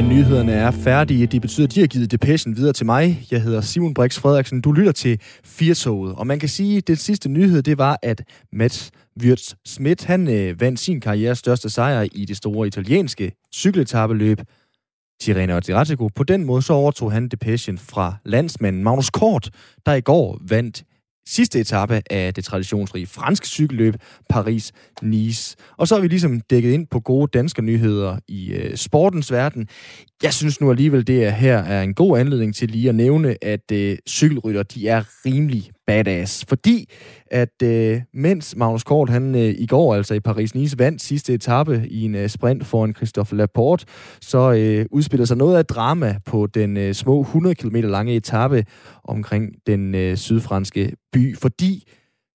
Ja, nyhederne er færdige. Det betyder, at de har givet depression videre til mig. Jeg hedder Simon Brix Frederiksen. Du lytter til Firtoget. Og man kan sige, at den sidste nyhed, det var, at Mats Wirtz Schmidt, han øh, vandt sin karrieres største sejr i det store italienske cykeletappeløb Tirreno Adriatico. På den måde så overtog han depression fra landsmanden Magnus Kort, der i går vandt sidste etape af det traditionsrige franske cykelløb Paris-Nice. Og så har vi ligesom dækket ind på gode danske nyheder i øh, sportens verden. Jeg synes nu alligevel, det er her er en god anledning til lige at nævne, at øh, cykelrytter, de er rimelig badass. Fordi at øh, mens Magnus Kort, han øh, i går altså i Paris-Nice vandt sidste etape i en øh, sprint foran Christophe Laporte, så øh, udspiller sig noget af drama på den øh, små 100 km lange etape omkring den øh, sydfranske by, fordi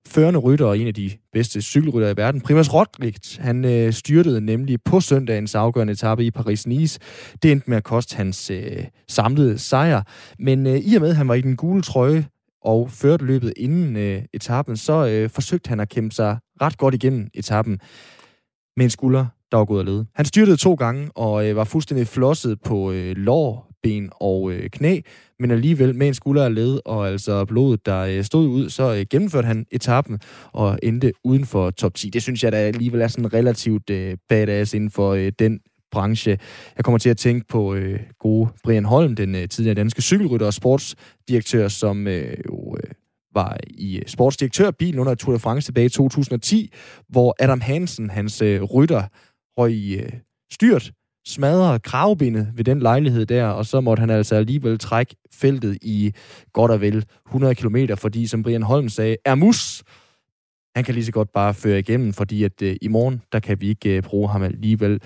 førende rytter og en af de bedste cykelrytter i verden, Primoz Roglic, han øh, styrtede nemlig på søndagens afgørende etape i Paris-Nice. Det endte med at koste hans øh, samlede sejr. Men øh, i og med, at han var i den gule trøje og førte løbet inden øh, etappen, så øh, forsøgte han at kæmpe sig ret godt igennem etappen med en skulder, der var gået af led. Han styrtede to gange og øh, var fuldstændig flosset på øh, lår, ben og øh, knæ, men alligevel med en skulder af led og altså blodet, der øh, stod ud, så øh, gennemførte han etappen og endte uden for top 10. Det synes jeg da alligevel er sådan relativt øh, badass inden for øh, den branche. Jeg kommer til at tænke på øh, gode Brian Holm, den øh, tidligere danske cykelrytter og sportsdirektør, som øh, jo var i øh, sportsdirektørbilen under Tour de France tilbage i 2010, hvor Adam Hansen, hans øh, rytter, røg i øh, styrt, smadrede kravbindet ved den lejlighed der, og så måtte han altså alligevel trække feltet i godt og vel 100 km, fordi, som Brian Holm sagde, er mus. Han kan lige så godt bare føre igennem, fordi at øh, i morgen, der kan vi ikke øh, bruge ham alligevel.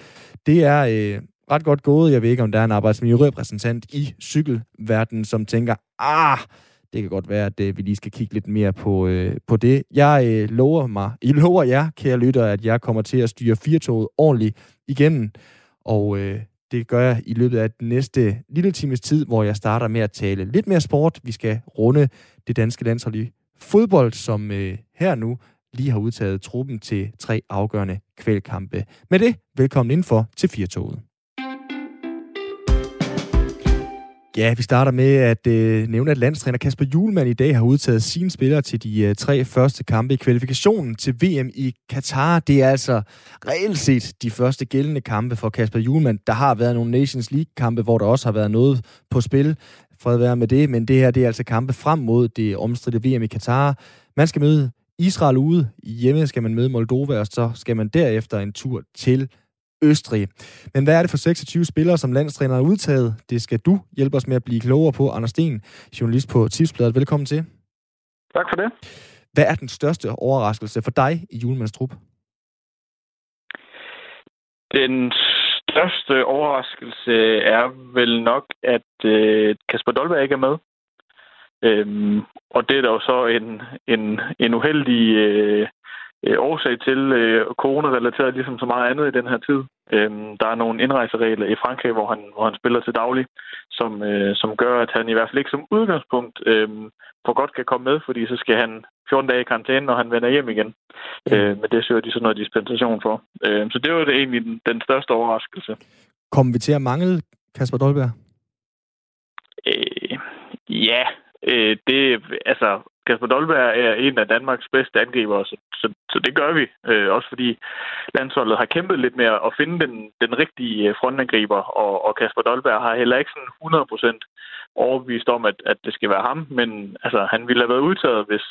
Det er øh, ret godt gået. Jeg ved ikke, om der er en arbejdsmiljørepræsentant i cykelverdenen, som tænker, ah, det kan godt være, at øh, vi lige skal kigge lidt mere på, øh, på det. Jeg øh, lover mig, I lover jer, kære lytter, at jeg kommer til at styre firetoget ordentligt igennem. Og øh, det gør jeg i løbet af den næste lille times tid, hvor jeg starter med at tale lidt mere sport. Vi skal runde det danske landshold i fodbold, som øh, her nu lige har udtaget truppen til tre afgørende kvælkampe. Med det, velkommen indenfor til Firtoget. Ja, vi starter med at øh, nævne, at landstræner Kasper Julemand i dag har udtaget sine spillere til de øh, tre første kampe i kvalifikationen til VM i Katar. Det er altså reelt set de første gældende kampe for Kasper Julemand. Der har været nogle Nations League-kampe, hvor der også har været noget på spil. Fred være med det, men det her det er altså kampe frem mod det omstridte VM i Katar. Man skal møde Israel ude. Hjemme skal man møde Moldova, og så skal man derefter en tur til Østrig. Men hvad er det for 26 spillere, som landstræner har udtaget? Det skal du hjælpe os med at blive klogere på. Anders Sten, journalist på Tipsbladet. Velkommen til. Tak for det. Hvad er den største overraskelse for dig i Julemands trup? Den største overraskelse er vel nok, at øh, Kasper Dolberg ikke er med. Øhm, og det er der jo så en, en, en uheldig øh, øh, årsag til øh, corona-relateret, ligesom så meget andet i den her tid. Øhm, der er nogle indrejseregler i Frankrig, hvor han, hvor han spiller til daglig, som, øh, som gør, at han i hvert fald ikke som udgangspunkt øh, for godt kan komme med, fordi så skal han 14 dage i karantæne, når han vender hjem igen. Mm. Øh, men det søger de så noget dispensation for. Øh, så det var det egentlig den, den største overraskelse. Kommer vi til at mangle Kasper Dolberg? Øh, ja, øh, det, altså, Kasper Dolberg er en af Danmarks bedste angriber, så, så, så det gør vi. Øh, også fordi landsholdet har kæmpet lidt med at finde den, den rigtige øh, frontangriber, og, og Kasper Dolberg har heller ikke sådan 100% overbevist om, at, at det skal være ham, men altså, han ville have været udtaget, hvis,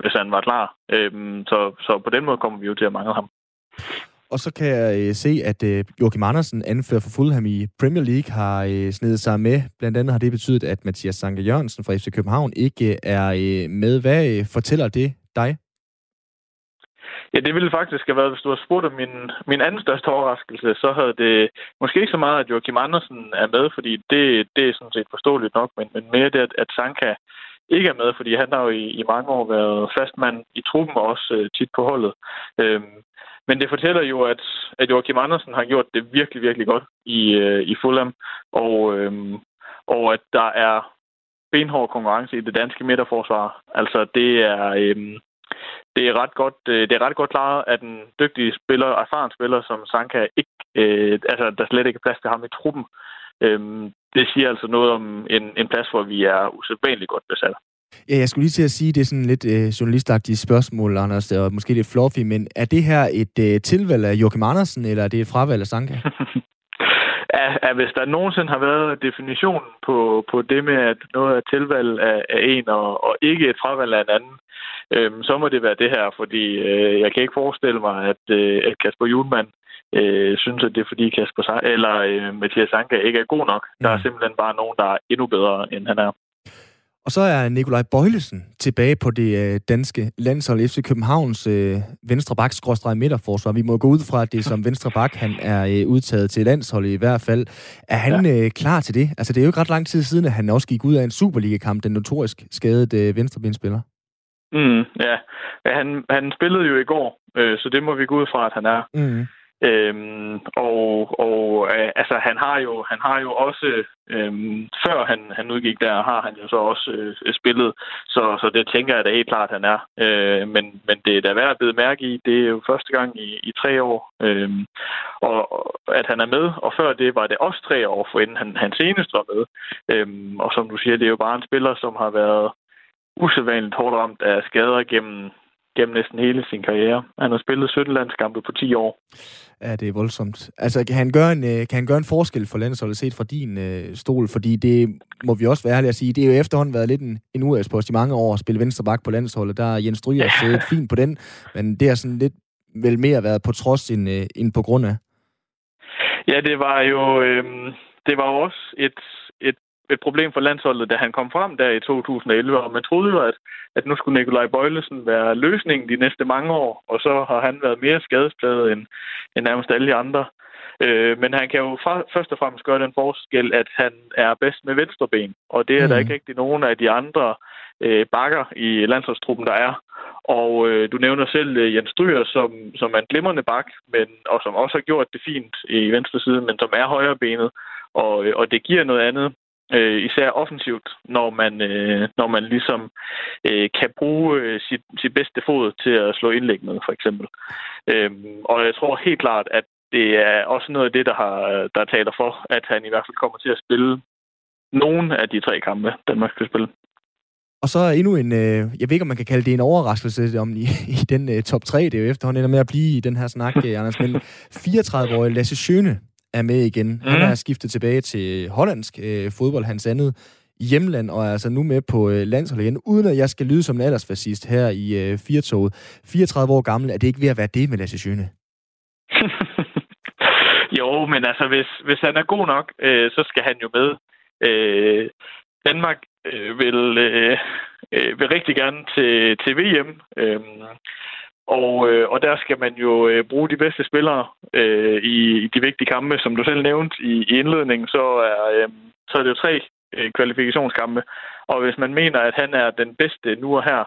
hvis han var klar. Øh, så, så på den måde kommer vi jo til at mangle ham. Og så kan jeg øh, se, at øh, Joachim Andersen, anfører for Fulham i Premier League, har øh, snedet sig med. Blandt andet har det betydet, at Mathias Sanke Jørgensen fra FC København ikke øh, er øh, med. Hvad øh, fortæller det dig? Ja, det ville faktisk have været, hvis du havde spurgt om min, min anden største overraskelse, så havde det måske ikke så meget, at Joachim Andersen er med, fordi det, det er sådan set forståeligt nok, men, men mere det, at, at Sanka ikke er med, fordi han har jo i, i mange år været fastmand i truppen og også øh, tit på holdet. Øhm, men det fortæller jo, at, at Joachim Andersen har gjort det virkelig, virkelig godt i, øh, i Fulham, og, øh, og at der er benhård konkurrence i det danske midterforsvar. Altså, det er, øh, det er ret godt, øh, det er ret godt klaret, at en dygtig spiller, erfaren spiller som Sanka, ikke, øh, altså, der slet ikke er plads til ham i truppen. Øhm, det siger altså noget om en, en plads, hvor vi er usædvanligt godt besat. Ja, jeg skulle lige til at sige, det er sådan lidt øh, journalistagtigt spørgsmål, Anders, og måske lidt fluffy, men er det her et øh, tilvalg af Joachim Andersen, eller er det et fravalg af Sanka? ja, ja, hvis der nogensinde har været definitionen på, på det med, at noget er tilvalg af, af en, og, og ikke et fravalg af en anden, øhm, så må det være det her, fordi øh, jeg kan ikke forestille mig, at, øh, at Kasper Julemand øh, synes, at det er fordi Kasper Sa- eller øh, Mathias Sanka ikke er god nok. Mm. Der er mm. simpelthen bare nogen, der er endnu bedre, end han er. Og så er Nikolaj Bøjlesen tilbage på det øh, danske landshold FC Københavns øh, venstre bak midterforsvar. Vi må gå ud fra, at det er som venstre bak, han er øh, udtaget til landsholdet i hvert fald. Er han ja. øh, klar til det? Altså, det er jo ikke ret lang tid siden, at han også gik ud af en Superliga-kamp, den notorisk skadede øh, venstrebindspiller. Mm, ja, ja han, han spillede jo i går, øh, så det må vi gå ud fra, at han er. Mm. Øhm, og og øh, altså, han har jo han har jo også øhm, før han, han udgik der, har han jo så også øh, spillet, så, så det tænker jeg da helt klart, han er. Øh, men, men det er da værd at bide mærke i. Det er jo første gang i, i tre år, øhm, og at han er med. Og før det var det også tre år, for inden han, han senest var med. Øhm, og som du siger, det er jo bare en spiller, som har været usædvanligt hårdt ramt af skader gennem gennem næsten hele sin karriere. Han har spillet 17 landskampe på 10 år. Ja, det er voldsomt. Altså, kan han gøre en, øh, kan han gøre en forskel for landsholdet set fra din øh, stol? Fordi det må vi også være ærlige at sige, det er jo efterhånden været lidt en, en uæspost i mange år at spille venstre bak på landsholdet. Der er Jens Stryger ja. siddet fint på den, men det har sådan lidt vel mere været på trods end, øh, end på grund af. Ja, det var jo øh, det var også et, et problem for landsholdet, da han kom frem der i 2011, og man troede jo, at, at nu skulle Nikolaj Bøjlesen være løsningen de næste mange år, og så har han været mere skadespladet end, end nærmest alle de andre. Øh, men han kan jo fra, først og fremmest gøre den forskel, at han er bedst med venstre ben, og det er mm. der ikke rigtig nogen af de andre øh, bakker i landsholdstruppen, der er. Og øh, du nævner selv øh, Jens Stryger, som, som er en glimrende bak, men, og som også har gjort det fint i venstre side, men som er højre benet. Og, øh, og det giver noget andet øh, især offensivt, når man, øh, når man ligesom øh, kan bruge øh, sit, sit bedste fod til at slå indlæg med, for eksempel. Øh, og jeg tror helt klart, at det er også noget af det, der, har, der taler for, at han i hvert fald kommer til at spille nogen af de tre kampe, Danmark skal spille. Og så endnu en, øh, jeg ved ikke, om man kan kalde det en overraskelse om i, i den øh, top 3, det er jo efterhånden ender med at blive i den her snak, øh, Anders, men 34-årige Lasse Schøne er med igen. Mm. Han er skiftet tilbage til hollandsk øh, fodbold, hans andet hjemland, og er altså nu med på øh, landsholdet igen, uden at jeg skal lyde som en aldersfascist her i øh, Firtoget. 34 år gammel, er det ikke ved at være det med Lasse Schøne? jo, men altså, hvis, hvis han er god nok, øh, så skal han jo med. Øh, Danmark øh, vil, øh, øh, vil rigtig gerne til, til VM. Øh, og, øh, og der skal man jo øh, bruge de bedste spillere øh, i, i de vigtige kampe, som du selv nævnte i, i indledningen, så er, øh, så er det jo tre øh, kvalifikationskampe. Og hvis man mener, at han er den bedste nu og her,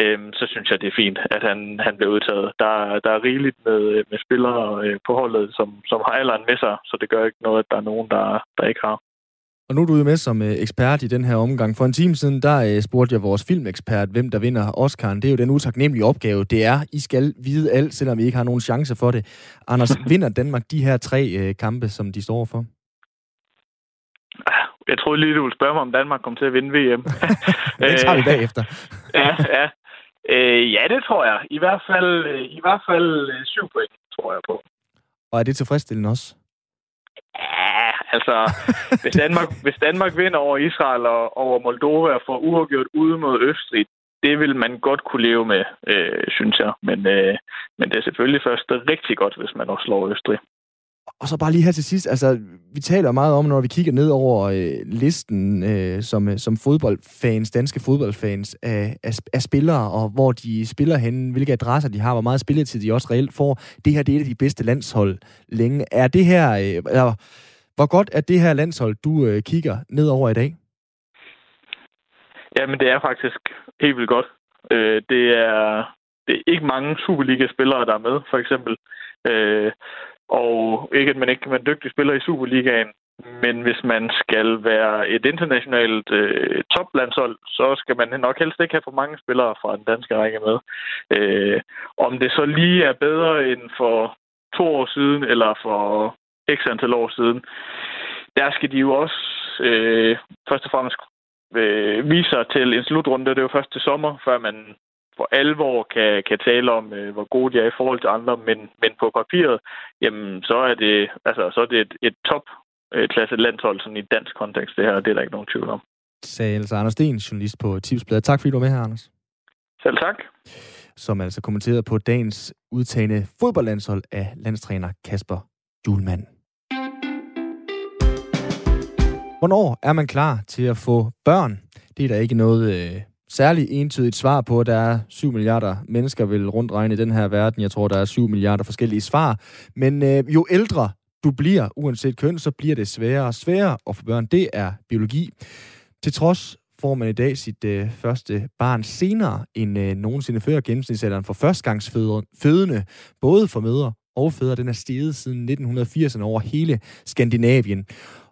øh, så synes jeg, det er fint, at han, han bliver udtaget. Der, der er rigeligt med, øh, med spillere øh, på holdet, som, som har alderen med sig, så det gør ikke noget, at der er nogen, der, der ikke har. Og nu er du jo med som øh, ekspert i den her omgang. For en time siden, der øh, spurgte jeg vores filmekspert, hvem der vinder Oscar'en. Det er jo den utaknemmelige opgave, det er. I skal vide alt, selvom I ikke har nogen chance for det. Anders, vinder Danmark de her tre øh, kampe, som de står for? Jeg troede lige, du ville spørge mig, om Danmark kommer til at vinde VM. det tager vi bagefter. ja, ja. Øh, ja, det tror jeg. I hvert fald, i hvert fald syv point, tror jeg på. Og er det tilfredsstillende også? Ja, altså, hvis Danmark, hvis Danmark vinder over Israel og over Moldova og får uafgjort ude mod Østrig, det vil man godt kunne leve med, øh, synes jeg. Men, øh, men det er selvfølgelig først rigtig godt, hvis man også slår Østrig. Og så bare lige her til sidst, altså, vi taler meget om, når vi kigger ned over øh, listen øh, som, øh, som fodboldfans, danske fodboldfans af, af, af spillere, og hvor de spiller henne, hvilke adresser de har, hvor meget spilletid de også reelt får. Det her, det er et af de bedste landshold længe. Er det her, øh, eller, hvor godt er det her landshold, du øh, kigger ned over i dag? Jamen, det er faktisk helt vildt godt. Øh, det, er, det er ikke mange Superliga-spillere, der er med, for eksempel. Øh, og ikke, at man ikke kan være en dygtig spiller i Superligaen, men hvis man skal være et internationalt øh, toplandshold, så skal man nok helst ikke have for mange spillere fra den danske række med. Øh, om det så lige er bedre end for to år siden, eller for x antal år siden, der skal de jo også øh, først og fremmest øh, vise sig til en slutrunde. Det er jo først til sommer, før man for alvor kan, kan tale om, øh, hvor gode de er i forhold til andre, men, men på papiret, jamen, så er det, altså, så er det et, et top øh, klasse landshold sådan i dansk kontekst, det her, det er der ikke nogen tvivl om. Sagde altså Anders Sten, journalist på Tipsbladet. Tak fordi du var med her, Anders. Selv tak. Som altså kommenteret på dagens udtagende fodboldlandshold af landstræner Kasper Julemand. Hvornår er man klar til at få børn? Det er der ikke noget øh, særligt entydigt svar på. Der er 7 milliarder mennesker vil rundt regne i den her verden. Jeg tror, der er 7 milliarder forskellige svar. Men øh, jo ældre du bliver, uanset køn, så bliver det sværere og sværere at få børn. Det er biologi. Til trods får man i dag sit øh, første barn senere end øh, nogensinde før gennemsnitsalderen for førstgangsfødende, både for mødre og fædre. Den er steget siden 1980'erne over hele Skandinavien.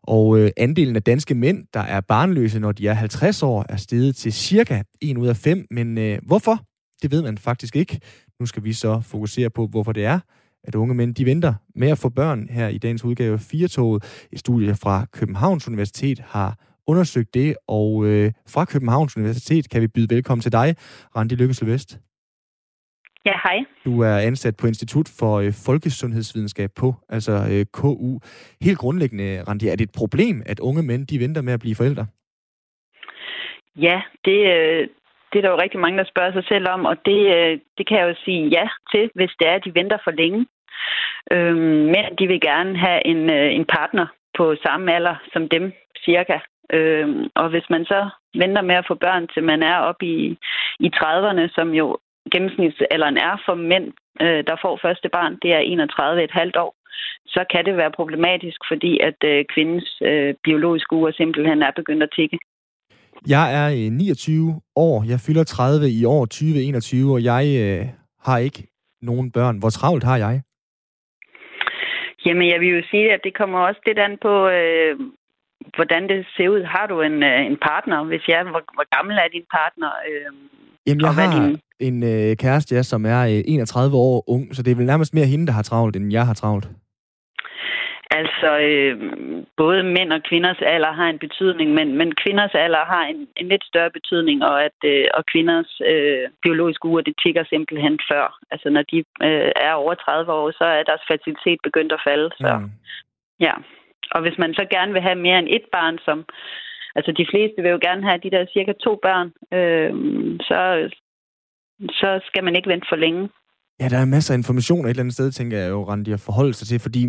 Og øh, andelen af danske mænd, der er barnløse, når de er 50 år, er steget til cirka 1 ud af 5. Men øh, hvorfor? Det ved man faktisk ikke. Nu skal vi så fokusere på, hvorfor det er, at unge mænd de venter med at få børn her i dagens udgave 4-toget. Et studie fra Københavns Universitet har undersøgt det, og øh, fra Københavns Universitet kan vi byde velkommen til dig, Randi Lykke Sylvest. Ja, hej. Du er ansat på Institut for øh, Folkesundhedsvidenskab på, altså øh, KU. Helt grundlæggende, Randi, er det et problem, at unge mænd de venter med at blive forældre? Ja, det, øh, det er der jo rigtig mange, der spørger sig selv om, og det, det kan jeg jo sige ja til, hvis det er, at de venter for længe. Øhm, men de vil gerne have en, en partner på samme alder som dem, cirka. Øhm, og hvis man så venter med at få børn, til man er oppe i, i 30'erne, som jo gennemsnitsalderen er for mænd, øh, der får første barn, det er 31,5 år, så kan det være problematisk, fordi at øh, kvindens øh, biologiske uger simpelthen er begyndt at tikke. Jeg er 29 øh, år. Jeg fylder 30 i år 2021, og jeg øh, har ikke nogen børn. Hvor travlt har jeg? Jamen, jeg vil jo sige, at det kommer også lidt an på, øh, hvordan det ser ud. Har du en, øh, en partner? Hvis jeg, hvor, hvor gammel er din partner? Øh, Jamen, jeg har en øh, kæreste, ja, som er øh, 31 år ung, så det er vel nærmest mere hende, der har travlt, end jeg har travlt. Altså, øh, både mænd og kvinders alder har en betydning, men, men kvinders alder har en, en lidt større betydning, og at øh, og kvinders øh, biologiske uger, det tigger simpelthen før. Altså, når de øh, er over 30 år, så er deres fertilitet begyndt at falde. Så, mm. ja. Og hvis man så gerne vil have mere end et barn, som altså de fleste vil jo gerne have de der cirka to børn, øh, så, så skal man ikke vente for længe. Ja, der er masser af information et eller andet sted, tænker jeg jo, Randi, at forholde sig til, fordi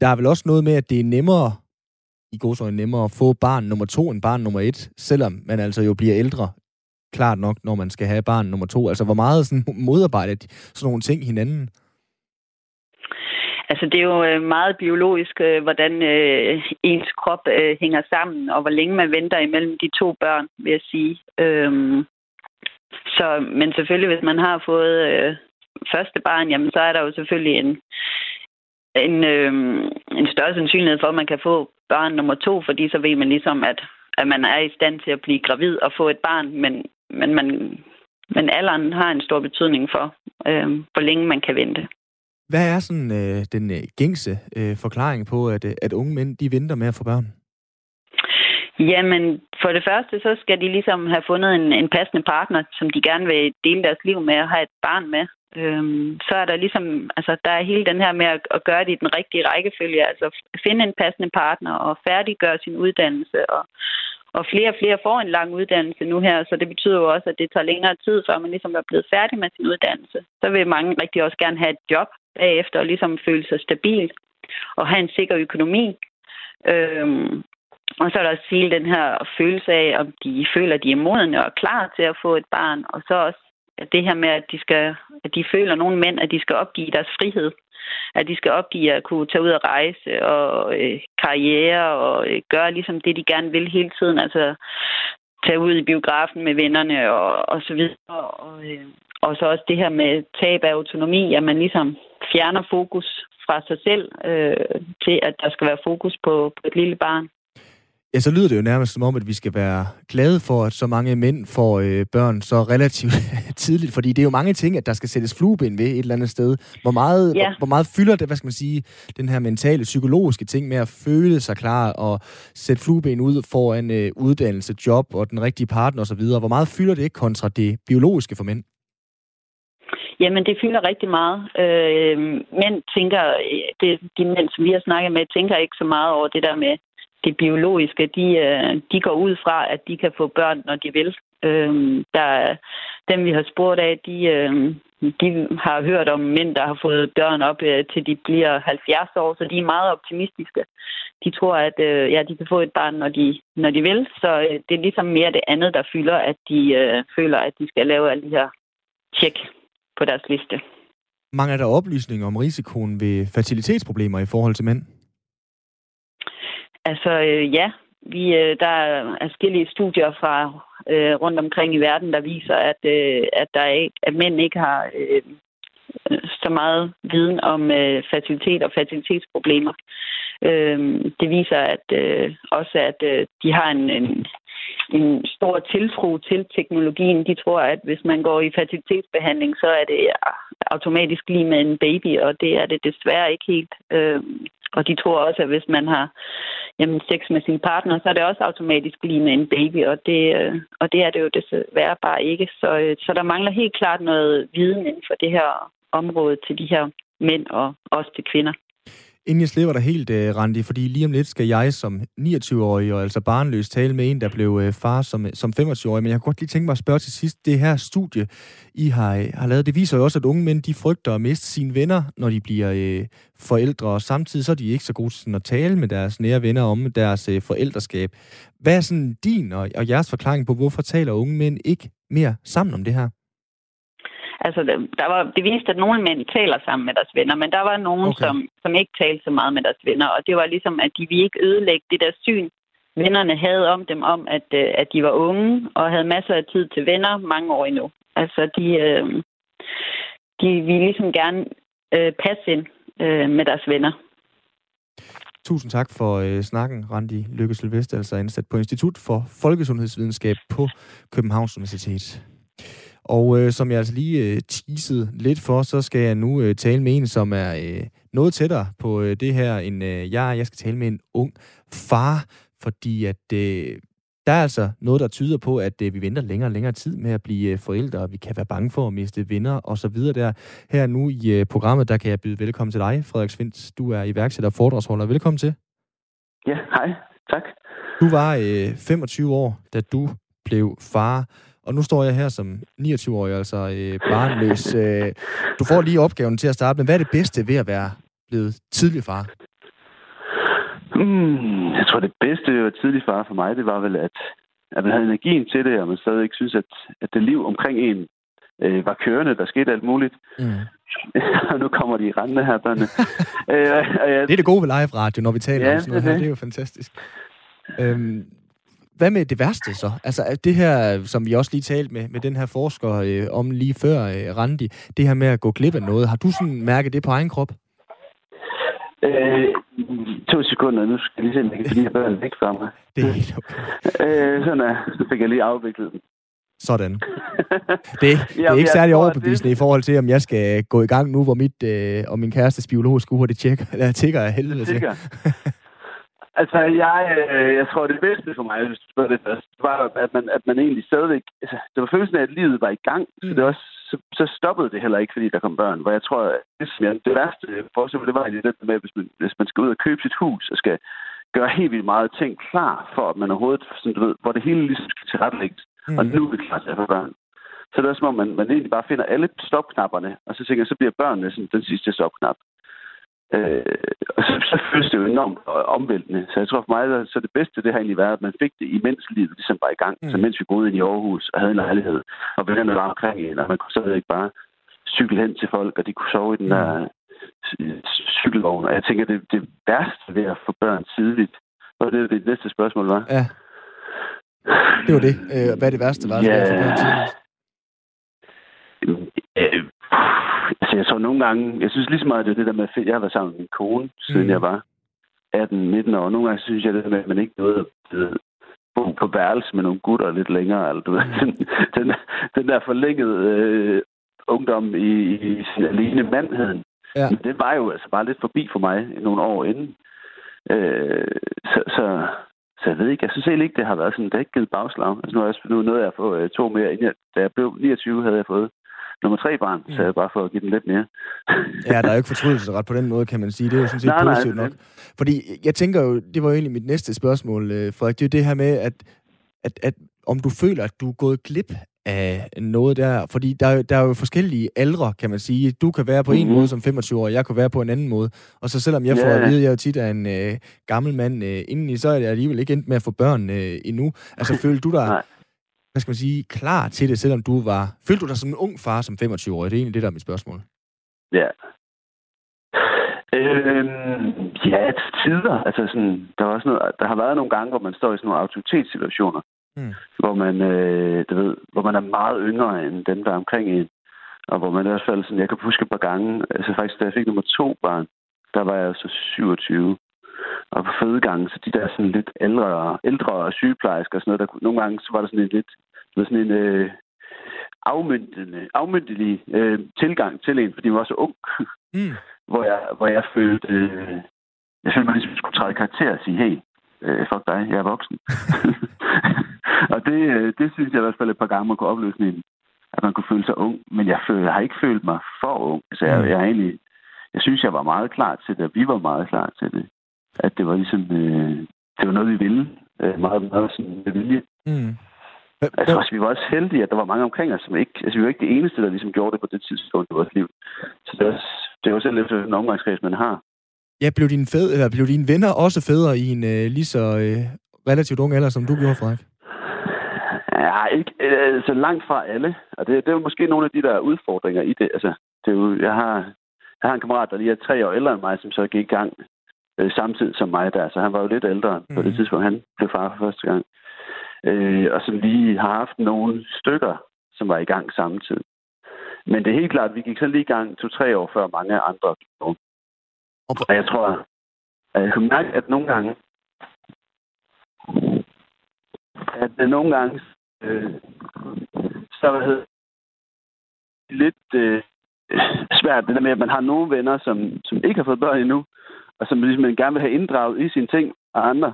der er vel også noget med, at det er nemmere, i godsøjne nemmere, at få barn nummer to end barn nummer et, selvom man altså jo bliver ældre, klart nok, når man skal have barn nummer to. Altså, hvor meget sådan modarbejder sådan nogle ting hinanden? Altså, det er jo øh, meget biologisk, øh, hvordan øh, ens krop øh, hænger sammen, og hvor længe man venter imellem de to børn, vil jeg sige. Øhm, så, men selvfølgelig, hvis man har fået øh, første barn, jamen, så er der jo selvfølgelig en, en, øh, en større sandsynlighed for, at man kan få barn nummer to, fordi så ved man ligesom, at, at man er i stand til at blive gravid og få et barn, men, men, man, men alderen har en stor betydning for, øh, hvor længe man kan vente. Hvad er sådan øh, den øh, gængse øh, forklaring på, at, øh, at unge mænd de venter med at få børn? Jamen, for det første, så skal de ligesom have fundet en, en passende partner, som de gerne vil dele deres liv med og have et barn med. Øhm, så er der ligesom, altså der er hele den her med at, at gøre det i den rigtige rækkefølge, altså finde en passende partner og færdiggøre sin uddannelse og, og flere og flere får en lang uddannelse nu her, så det betyder jo også, at det tager længere tid, før man ligesom er blevet færdig med sin uddannelse. Så vil mange rigtig også gerne have et job bagefter og ligesom føle sig stabil og have en sikker økonomi. Øhm, og så er der også hele den her følelse af, om de føler, at de er modne og klar til at få et barn. Og så også det her med, at de, skal, at de føler nogle mænd, at de skal opgive deres frihed. At de skal opgive at kunne tage ud og rejse og øh, karriere og øh, gøre ligesom det, de gerne vil hele tiden. Altså tage ud i biografen med vennerne og, og så videre. Og, øh, og så også det her med tab af autonomi, at man ligesom fjerner fokus fra sig selv øh, til, at der skal være fokus på, på et lille barn. Ja, så lyder det jo nærmest som om, at vi skal være glade for, at så mange mænd får øh, børn så relativt tidligt, fordi det er jo mange ting, at der skal sættes flueben ved et eller andet sted. Hvor meget, Ja. hvor, hvor meget fylder det, hvad skal man sige, den her mentale, psykologiske ting med at føle sig klar og sætte flueben ud for en øh, uddannelse, job og den rigtige partner osv. Hvor meget fylder det kontra det biologiske for mænd? Jamen, det fylder rigtig meget. Øh, mænd tænker, det, de mænd, som vi har snakket med, tænker ikke så meget over det der med det biologiske. De, øh, de går ud fra, at de kan få børn, når de vil. Øh, der, dem, vi har spurgt af, de, øh, de har hørt om mænd, der har fået børn op øh, til de bliver 70 år, så de er meget optimistiske. De tror, at øh, ja, de kan få et barn, når de, når de vil. Så øh, det er ligesom mere det andet, der fylder, at de øh, føler, at de skal lave alle de her tjek på deres liste. Mangler der oplysninger om risikoen ved fertilitetsproblemer i forhold til mænd? Altså øh, ja, vi, øh, der er forskellige studier fra øh, rundt omkring i verden, der viser, at, øh, at, der er, ikke- at mænd ikke har øh, så meget viden om øh, fertilitet og fertilitetsproblemer. Øh, det viser at øh, også, at øh, de har en, en, en stor tiltro til teknologien. De tror, at hvis man går i fertilitetsbehandling, så er det automatisk lige med en baby, og det er det desværre ikke helt. Øh, og de tror også, at hvis man har jamen, sex med sin partner, så er det også automatisk lige med en baby, og det, øh, og det er det jo desværre bare ikke. Så, øh, så der mangler helt klart noget viden inden for det her område til de her mænd og også til kvinder. Inden jeg slipper dig helt, øh, Randi, fordi lige om lidt skal jeg som 29-årig og altså barnløs tale med en, der blev øh, far som, øh, som 25-årig. Men jeg kunne godt lige tænke mig at spørge til sidst. Det her studie, I har, har lavet, det viser jo også, at unge mænd, de frygter at miste sine venner, når de bliver øh, forældre. Og samtidig så er de ikke så gode til sådan at tale med deres nære venner om deres øh, forældreskab. Hvad er sådan din og, og jeres forklaring på, hvorfor taler unge mænd ikke mere sammen om det her? Altså, der var, det viste, at nogle mænd taler sammen med deres venner, men der var nogen, Okay. okay. som, som ikke talte så meget med deres venner. Og det var ligesom, at de ville ikke ødelægge det der syn, vennerne havde om dem, om at, øh, at de var unge og havde masser af tid til venner mange år endnu. Altså, de, øh, de ville ligesom gerne øh, passe ind øh, med deres venner. Tusind tak for øh, snakken, Randi Lykke Sylvester, altså ansat på Institut for Folkesundhedsvidenskab på Københavns Universitet. Og øh, som jeg altså lige øh, teasede lidt for, så skal jeg nu øh, tale med en, som er øh, noget tættere på øh, det her end øh, jeg. Jeg skal tale med en ung far, fordi at øh, der er altså noget, der tyder på, at øh, vi venter længere og længere tid med at blive øh, forældre, og vi kan være bange for at miste venner og så videre der. Her nu i øh, programmet, der kan jeg byde velkommen til dig, Frederik Svindt. Du er iværksætter og foredragsholder. Velkommen til. Ja, hej. Tak. Du var øh, 25 år, da du blev far, og nu står jeg her som 29-årig, altså øh, barnløs. Øh, du får lige opgaven til at starte med. Hvad er det bedste ved at være blevet tidlig far? Mm, jeg tror, det bedste ved at være tidlig far for mig, det var vel, at, at man havde energien til det, og man stadig ikke synes, at, at det liv omkring en øh, var kørende. Der skete alt muligt. Mm. og nu kommer de rendende her, børnene. øh, og jeg, Det er det gode ved live radio, når vi taler Ja, om sådan noget det er her. det. Det er jo fantastisk. Øhm, hvad med det værste så? Altså det her, som vi også lige talte med, med den her forsker øh, om lige før, øh, Randi, det her med at gå glip af noget. Har du sådan mærket det på egen krop? øh, to sekunder, nu skal jeg lige se, om jeg kan de her børn væk fra mig. Det er helt okay. Øh, sådan er, så fik jeg lige afviklet dem. Sådan. Det, det er Jamen, ikke særlig overbevisende i forhold til, om jeg skal gå i gang nu, hvor mit øh, og min kærestes biologiske ur, det tjekker, eller tigger af helvede til. Altså, jeg, øh, jeg tror, det bedste for mig, hvis du spørger det først, var, at man, at man egentlig stadigvæk... Altså, det var følelsen af, at livet var i gang, mm. så, det også, så, så stoppede det heller ikke, fordi der kom børn. Hvor jeg tror, at det, som jeg, det værste for eksempel, det var egentlig det med, hvis man, hvis man skal ud og købe sit hus og skal gøre helt vildt meget ting klar, for at man overhovedet, sådan, du ved, hvor det hele ligesom skal tilrettelægges. Mm. Og nu er det klar til at få børn. Så det er som om, man, man egentlig bare finder alle stopknapperne, og så tænker jeg, så bliver børnene sådan den sidste stopknap. Øh, og så, så føles det jo enormt omvæltende. Så jeg tror for mig, der, så det bedste, det har egentlig været, at man fik det, imens livet ligesom var i gang. Mm. Så mens vi boede inde i Aarhus og havde en lejlighed, og vennerne var omkring en, og man kunne så ikke bare cykle hen til folk, og de kunne sove i den der øh, cykelvogn. Og jeg tænker, det, det værste ved at få børn tidligt, og det er det næste spørgsmål, var. Ja. Det var det. Øh, hvad er det værste var? Ja. Yeah. Øh, altså, jeg tror nogle gange, jeg synes lige så meget, det er det der med, at jeg har været sammen med min kone, siden Mm. mm. jeg var 18-19 år. Nogle gange synes jeg, det med, at man ikke nåede at bo på værelse med nogle gutter lidt længere. Eller, du ved, den, den, den der forlængede øh, ungdom i, i sin alene mandheden. Ja. Men det var jo altså bare lidt forbi for mig nogle år inden. Øh, så, så, så jeg ved ikke, jeg synes egentlig ikke, det har været sådan, det har ikke givet bagslag. Altså nu, er jeg, nu nåede jeg at få øh, to mere, inden jeg, da jeg blev 29, havde jeg fået nummer tre barn, mm. så jeg bare for at give den lidt mere. ja, der er jo ikke fortrydelsesret på den måde, kan man sige. Det er jo sådan set nej, positivt nej, nok. Fordi jeg tænker jo, det var jo egentlig mit næste spørgsmål, øh, Frederik, det er jo det her med, at, at, at om du føler, at du er gået glip af noget der? Fordi der, der er jo forskellige aldre, kan man sige. Du kan være på mm-hmm. en mhm. måde som 25 år, jeg kan være på en anden måde. Og så selvom jeg yeah. får at vide, at jeg er tit er en øh, gammel mand øh, indeni, så er jeg alligevel ikke endt med at få børn øh, endnu. Altså, følte du dig, hvad skal man sige, klar til det, selvom du var... Følte du dig som en ung far som 25-årig? Det er egentlig det, der er mit spørgsmål. Ja. Øhm, ja, til tider. Altså sådan, der, var sådan noget, der har været nogle gange, hvor man står i sådan nogle autoritetssituationer, mm. hvor man, øh, du ved, hvor man er meget yngre end dem, der er omkring en. Og hvor man i hvert fald sådan, jeg kan huske et par gange, altså faktisk, da jeg fik nummer to barn, der var jeg så 27. Og på fødegangen, så de der sådan lidt ældre, ældre sygeplejersker og sådan noget, der, nogle gange så var der sådan en lidt, sådan en øh, afmyndende, afmyndelig øh, tilgang til en, fordi man var så ung. Mm. hvor, jeg, hvor jeg følte, øh, jeg følte mig ligesom skulle træde karakter og sige, hey, øh, fuck dig, jeg er voksen. og det, øh, det synes jeg i hvert fald et par gange, man kunne opleve sådan en, at man kunne føle sig ung. Men jeg, følte, jeg har ikke følt mig for ung. Altså, jeg, mm. jeg, egentlig, jeg synes, jeg var meget klar til det, og vi var meget klar til det. At det var ligesom, øh, det var noget, vi ville. Øh, meget, meget sådan med vilje. Mm. Altså, også, vi var også heldige, at der var mange omkring os, som ikke... Altså, vi var ikke det eneste, der ligesom gjorde det på det tidspunkt i vores liv. Så det er også, det er også lidt en omgangskreds, man har. Ja, blev dine, fæd, eller blev dine venner også fædre i en øh, lige så øh, relativt ung alder, som du gjorde, Frederik? Ja, ikke øh, så langt fra alle. Og det, det er jo måske nogle af de der udfordringer i det. Altså, det er jo, jeg, har, jeg har en kammerat, der lige er tre år ældre end mig, som så gik i gang øh, samtidig som mig der. Så han var jo lidt ældre mm. på det mhm. tidspunkt, han blev far for første gang. Øh, og som lige har haft nogle stykker, som var i gang samtidig. Men det er helt klart, at vi gik så lige i gang to-tre år før mange andre. Og jeg tror, at jeg kan mærke, at nogle gange, at det nogle gange, øh, så hvad hedder, lidt øh, svært, det der med, at man har nogle venner, som, som ikke har fået børn endnu, og som ligesom man gerne vil have inddraget i sine ting, og andre,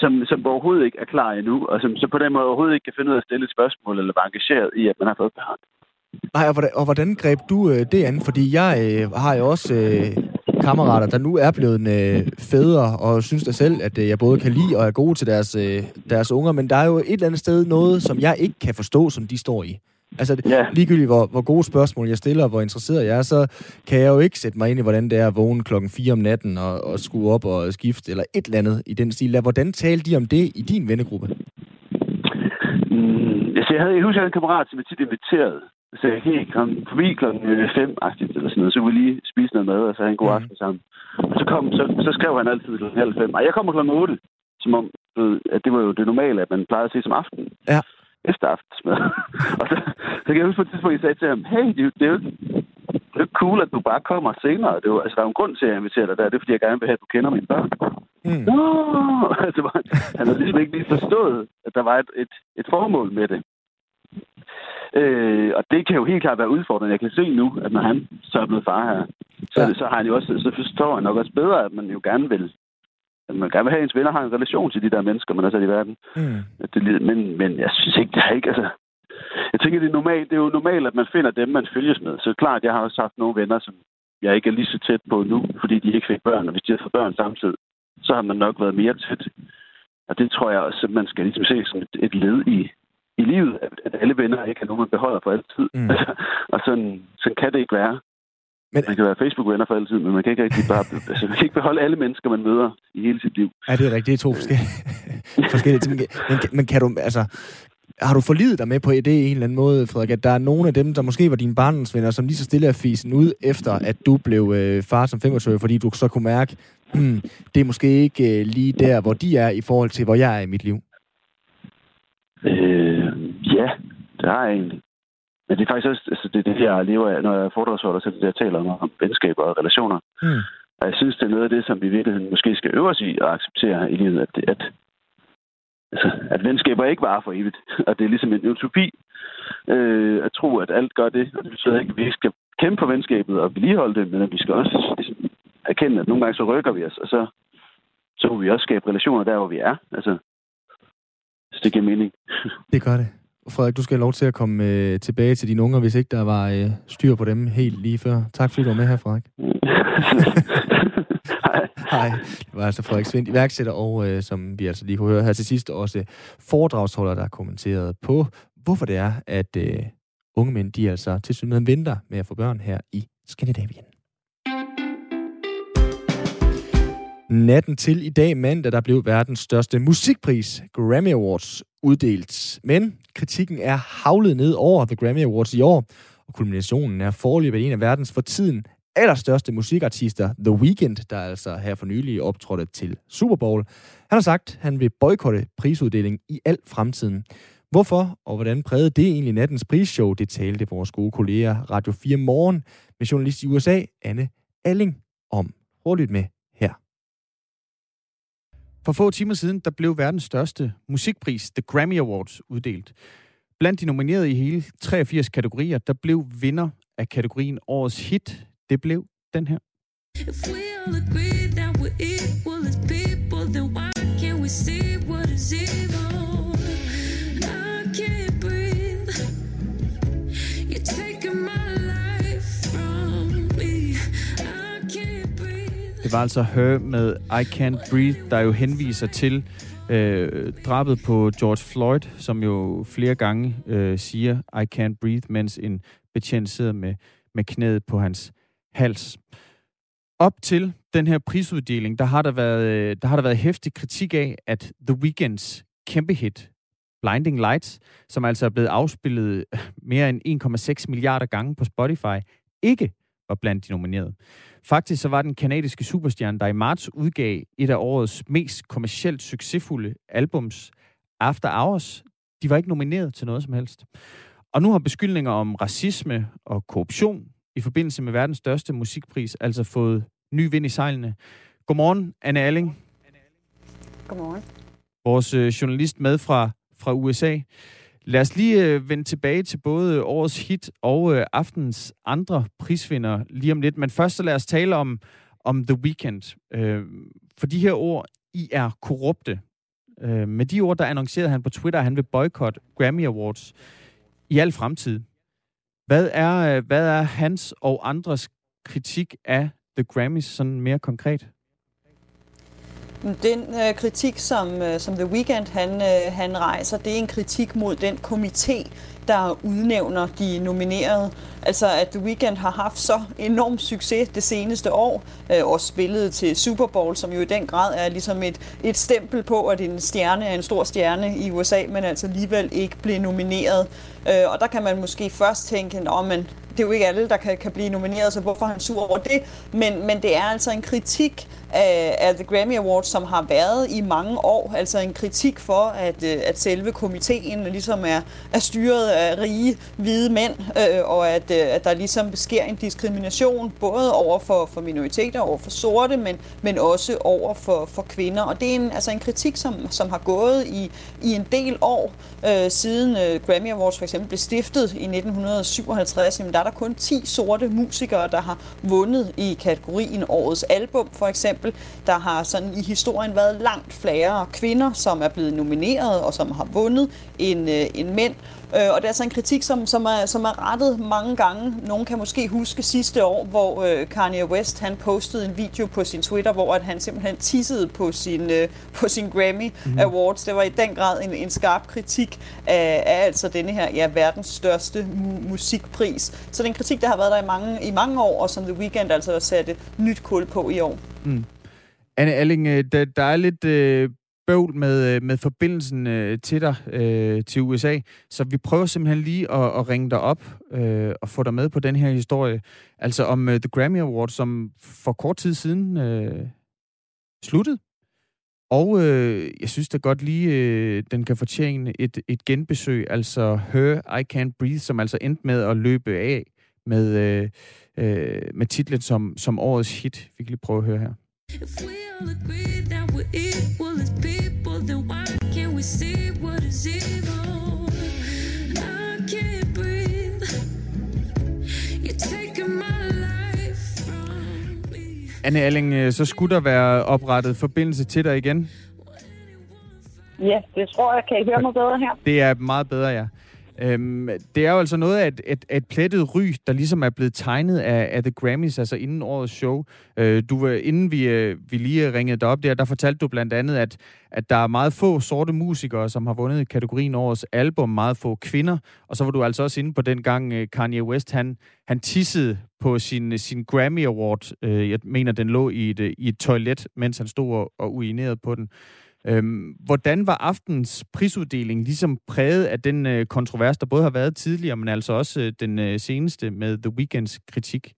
som, som overhovedet ikke er klar endnu, og som så på den måde overhovedet ikke kan finde ud af at stille et spørgsmål, eller være engageret i, at man har fået behandling. Nej, og hvordan, og hvordan greb du øh, det an? Fordi jeg øh, har jo også øh, kammerater, der nu er blevet øh, fædre, og synes da selv, at øh, jeg både kan lide og er god til deres, øh, deres unger, men der er jo et eller andet sted noget, som jeg ikke kan forstå, som de står i. Altså ja. ligegyldigt, hvor, hvor gode spørgsmål jeg stiller, og hvor interesseret jeg er, så kan jeg jo ikke sætte mig ind i, hvordan det er at vågne klokken 4 om natten og, og skue op og skifte, eller et eller andet i den stil. Hvordan talte de om det i din vennegruppe? Mm, altså, jeg, havde, jeg husker, jeg havde en kammerat, som jeg tit inviteret så jeg kan komme forbi klokken 5 agtigt eller sådan noget, så vi lige spise noget mad, og så have en god aften sammen. Og så, kom, så, så skrev han altid klokken halv fem. Og jeg kommer klokken 8, som om, at det var jo det normale, at man plejede at se som aften. Ja. Efter aftensmad. og så, så kan jeg huske på et tidspunkt, jeg sagde til ham, hey, det, det er jo det er cool, at du bare kommer senere. Det var, altså, der er jo en grund til, at jeg inviterer dig der. Det er, fordi jeg gerne vil have, at du kender mine børn. Mm. Nå! Altså, han havde ligesom ikke lige forstået, at der var et, et, et formål med det. Øh, og det kan jo helt klart være udfordrende. Jeg kan se nu, at når han så er blevet far her, så, ja. så, har han jo også, så forstår han nok også bedre, at man jo gerne vil man gerne vil have, at ens venner har en relation til de der mennesker, man har sat i verden. Mm. Det, men, men jeg synes ikke, det er ikke... Altså, jeg tænker, det er, normalt, det er jo normalt, at man finder dem, man følges med. Så klart, jeg har også haft nogle venner, som jeg ikke er lige så tæt på nu, fordi de ikke fik børn. Og hvis de har fået børn samtidig, så har man nok været mere tæt. Og det tror jeg også, at man skal ligesom se som et, et led i, i livet, at, at alle venner ikke er nogen, man beholder for altid. Mm. og sådan, sådan kan det ikke være. Men, man kan være Facebook-venner for altid, men man kan ikke rigtig bare, altså, man kan ikke beholde alle mennesker, man møder i hele sit liv. Ja, det er rigtigt. Det er to forskellige, forskellige ting. Men, men kan du, altså, har du forlidet dig med på det i en eller anden måde, Frederik, at der er nogle af dem, der måske var dine barndensvenner, som lige så stille er fisen ud, efter at du blev øh, far som 25 fordi du så kunne mærke, hmm, det er måske ikke øh, lige der, hvor de er i forhold til, hvor jeg er i mit liv? Øh, ja, det har jeg egentlig. Men det er faktisk også altså det, det her, jeg lever af, når jeg er foredragsholder, så det jeg taler om, om venskaber og relationer. Mm. Og jeg synes, det er noget af det, som vi i virkeligheden måske skal øve os i at acceptere i livet, at, det, at, altså, at venskaber ikke var for evigt. Og det er ligesom en utopi øh, at tro, at alt gør det. Og det betyder ikke, at vi ikke skal kæmpe for venskabet og vedligeholde det, men at vi skal også ligesom, erkende, at nogle gange så rykker vi os, og så, så må vi også skabe relationer der, hvor vi er. Altså, så det giver mening. Det gør det. Frederik, du skal have lov til at komme øh, tilbage til dine unger, hvis ikke der var øh, styr på dem helt lige før. Tak fordi du var med her, Frederik. Hej. Hej. Det var altså Frederik Svendt, iværksætter, og øh, som vi altså lige kunne høre her til sidst, også foredragsholder, der har kommenteret på, hvorfor det er, at øh, unge mænd, de altså til synligheden venter med at få børn her i Skandinavien. Natten til i dag mandag, der blev verdens største musikpris, Grammy Awards, uddelt. Men kritikken er havlet ned over The Grammy Awards i år, og kulminationen er forløbet en af verdens for tiden allerstørste musikartister, The Weeknd, der altså her for nylig optrådte til Super Bowl. Han har sagt, at han vil boykotte prisuddelingen i al fremtiden. Hvorfor og hvordan prægede det egentlig nattens prisshow? Det talte vores gode kolleger Radio 4 Morgen med journalist i USA, Anne Alling, om. Prøv lyt med. For få timer siden, der blev verdens største musikpris, The Grammy Awards, uddelt. Blandt de nominerede i hele 83 kategorier, der blev vinder af kategorien Årets Hit. Det blev den her. If we all agree that we're equal as people, then why can't we see what is evil? Det var altså Her med I Can't Breathe, der jo henviser til øh, drabet på George Floyd, som jo flere gange øh, siger I can't breathe, mens en betjent sidder med, med knæet på hans hals. Op til den her prisuddeling, der har der været, øh, der har der været hæftig kritik af, at The Weeknds kæmpe hit, Blinding Lights, som altså er blevet afspillet øh, mere end 1,6 milliarder gange på Spotify, ikke var blandt de nominerede. Faktisk så var den kanadiske superstjerne, der i marts udgav et af årets mest kommercielt succesfulde albums, After Hours, de var ikke nomineret til noget som helst. Og nu har beskyldninger om racisme og korruption i forbindelse med verdens største musikpris altså fået ny vind i sejlene. Godmorgen, Anne Alling, Godmorgen. vores øh, journalist med fra, fra USA. Lad os lige øh, vende tilbage til både årets hit og øh, aftens andre prisvinder lige om lidt. Men først så lad os tale om, om The Weeknd. Øh, for de her ord, I er korrupte. Øh, med de ord, der annoncerede han på Twitter, at han vil boykotte Grammy Awards i al fremtid. Hvad er, øh, hvad er hans og andres kritik af The Grammys sådan mere konkret? Den øh, kritik, som, øh, som The Weeknd han, øh, han rejser, det er en kritik mod den komité, der udnævner de nominerede. Altså at The Weeknd har haft så enorm succes det seneste år, øh, og spillet til Super Bowl, som jo i den grad er ligesom et, et stempel på, at en stjerne er en stor stjerne i USA, men altså alligevel ikke blev nomineret. Øh, og der kan man måske først tænke, at men det er jo ikke alle, der kan, kan blive nomineret, så hvorfor er han sur over det? Men, men det er altså en kritik af, af The Grammy Awards, som har været i mange år. Altså en kritik for, at, øh, at selve komiteen ligesom er, er styret af rige, hvide mænd, øh, og at, øh, at der ligesom sker en diskrimination, både over for, for minoriteter, over for sorte, men, men også over for, for kvinder. Og det er en, altså en kritik, som, som har gået i, i en del år, øh, siden øh, Grammy Awards for eksempel blev stiftet i 1957. Jamen, der er der kun 10 sorte musikere, der har vundet i kategorien Årets Album, for eksempel. Der har sådan i historien været langt flere kvinder, som er blevet nomineret og som har vundet end, øh, end mænd. Øh, og det er altså en kritik, som, som, er, som er rettet mange gange. Nogen kan måske huske sidste år, hvor øh, Kanye West han postede en video på sin Twitter, hvor at han simpelthen tissede på sin, øh, på sin Grammy mm. Awards. Det var i den grad en, en skarp kritik af, af altså denne her ja, verdens største mu- musikpris. Så det er en kritik, der har været der i mange, i mange år, og som The Weeknd altså har sat et nyt kul på i år. Anne Alling, øh, der, der er lidt øh, bøvl med, øh, med forbindelsen øh, til dig øh, til USA, så vi prøver simpelthen lige at, at ringe dig op øh, og få dig med på den her historie. Altså om øh, The Grammy Awards, som for kort tid siden øh, sluttede. Og øh, jeg synes da godt lige, øh, den kan fortjene et, et genbesøg. Altså Her I Can't Breathe, som altså endte med at løbe af med, øh, øh, med titlen som, som årets hit. Vi kan lige prøve at høre her. If we all agree that we're equal as people, then why can't we see what is evil? I can't breathe. You're taking my life from me. Anne Alling, øh, så skulle der være oprettet forbindelse til dig igen. Ja, det tror jeg. Kan I høre mig bedre her? Det er meget bedre, ja. Øhm, det er jo altså noget af et, et, et plettet ry, der ligesom er blevet tegnet af, af The Grammys, altså inden årets show. Øh, du, var- inden vi, øh, vi lige ringede dig op der, der fortalte du blandt andet, at, at der er meget få sorte musikere, som har vundet kategorien årets album, meget få kvinder. Og så var du altså også inde på den gang, øh, Kanye West, han, han tissede på sin, sin Grammy Award. Øh, jeg mener, den lå i et, øh, i et toilet, mens han stod og, og urinerede på den. Øhm, hvordan var aftens prisuddeling ligesom præget af den øh, kontrovers, der både har været tidligere, men altså også øh, den øh, seneste med The Weeknds kritik?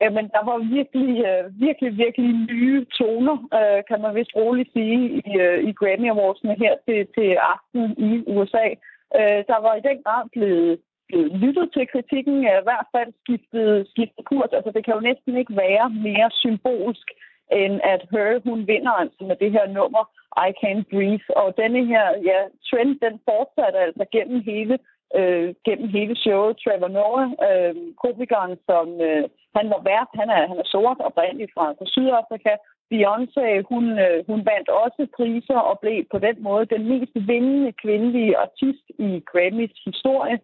Jamen, der var virkelig, øh, virkelig, virkelig nye toner, øh, kan man vist roligt sige, i, øh, i Grammy Awards'ene her til, til aften i USA. Øh, der var i den grad blevet, lyttet til kritikken, i hvert fald skiftet, skiftet kurs. Altså, det kan jo næsten ikke være mere symbolsk, end at Her, hun vinder altså med det her nummer, I Can't Breathe. Og denne her ja, trend, den fortsatte altså gennem hele øh, gennem hele showet. Trevor Noah, øh, komikeren, som øh, han var vært, han er, han er sort oprindeligt fra, fra Sydafrika. Beyoncé, hun, øh, hun vandt også priser og blev på den måde den mest vindende kvindelige artist i Grammys historie.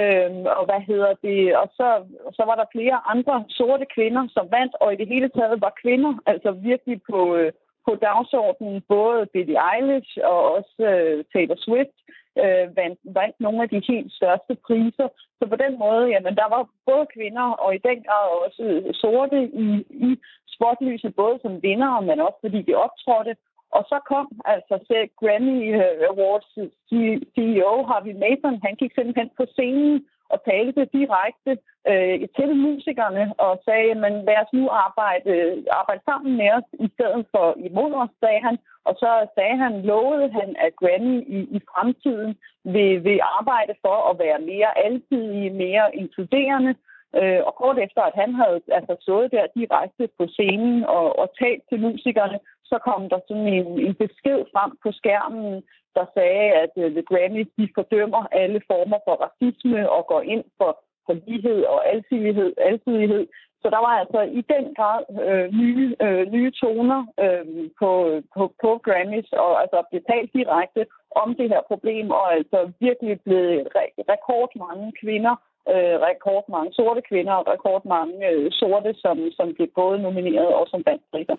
Øhm, og hvad hedder det? Og så, så var der flere andre sorte kvinder, som vandt, og i det hele taget var kvinder, altså virkelig på, øh, på dagsordenen, både Billie Eilish og også øh, Taylor Swift øh, vandt, vandt nogle af de helt største priser. Så på den måde, jamen, der var både kvinder og i den grad også sorte i, i spotlyset, både som vinder, men også fordi de optrådte. Og så kom altså selv Grammy øh, Awards CEO Harvey Mason, han gik simpelthen på scenen og talte direkte øh, til musikerne og sagde, men lad os nu arbejde, arbejde sammen med os i stedet for imod os, sagde han. Og så sagde han, lovede han, at Grammy i, i fremtiden vil, vil arbejde for at være mere alsidig, mere inkluderende. Øh, og kort efter, at han havde altså stået der direkte på scenen og, og talt til musikerne, så kom der sådan en, en besked frem på skærmen, der sagde, at uh, The Grammys de fordømmer alle former for racisme og går ind for, for lighed og alsidighed, alsidighed. Så der var altså i den grad øh, nye, øh, nye toner øh, på, på, på Grammys, og altså blev talt direkte om det her problem, og altså virkelig blevet re- rekordmange kvinder, øh, rekordmange sorte kvinder og rekordmange øh, sorte, som, som blev både nomineret og som vandt priser.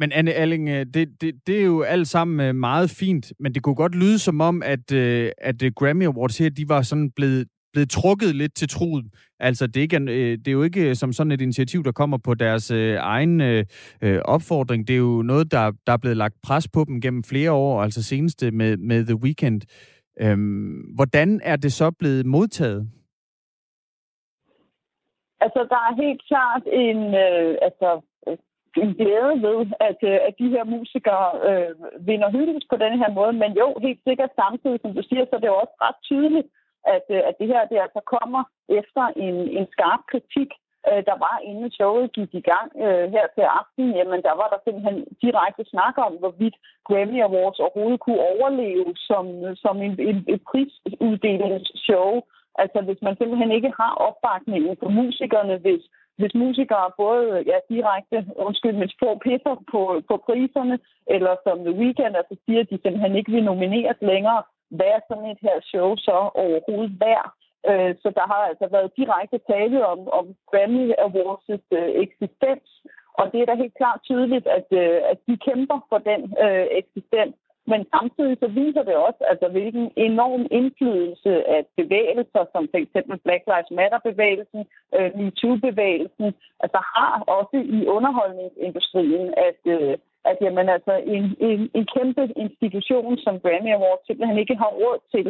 Men Anne Alling, øh, det, det, det er jo alt sammen øh, meget fint, men det kunne godt lyde som om, at, øh, at Grammy Awards her, de var sådan blevet, blevet trukket lidt til truet. Altså, det er, ikke, det er jo ikke som sådan et initiativ, der kommer på deres øh, egen øh, opfordring. Det er jo noget, der, der er blevet lagt pres på dem gennem flere år, altså seneste med, med The Weeknd. Øhm, hvordan er det så blevet modtaget? Altså, der er helt klart en, øh, altså, en glæde ved, at, øh, at de her musikere øh, vinder hyldest på den her måde. Men jo, helt sikkert samtidig, som du siger, så er det jo også ret tydeligt, at, øh, at det her det altså kommer efter en, en skarp kritik, øh, der var inden showet gik i gang øh, her til aften. Jamen, der var der simpelthen direkte snak om, hvorvidt Grammy Awards overhovedet kunne overleve som, som en, en, et prisuddelingsshow. Altså, hvis man simpelthen ikke har opbakningen for musikerne, hvis, hvis musikere både ja, direkte, undskyld, mit sprog, pisser på, på priserne, eller som The Weeknd altså siger, at de simpelthen ikke vil nomineres længere, hvad er sådan et her show så overhovedet værd? Øh, Så der har altså været direkte tale om, om Grammy Awards' øh, eksistens, og det er da helt klart tydeligt, at, øh, at de kæmper for den øh, eksistens. Men samtidig så viser det også, altså, hvilken enorm indflydelse at bevægelser, som f.eks. Black Lives Matter-bevægelsen, øh, MeToo-bevægelsen, altså har også i underholdningsindustrien, at, øh, at jamen, altså, en, en, en kæmpe institution som Grammy Awards simpelthen ikke har råd til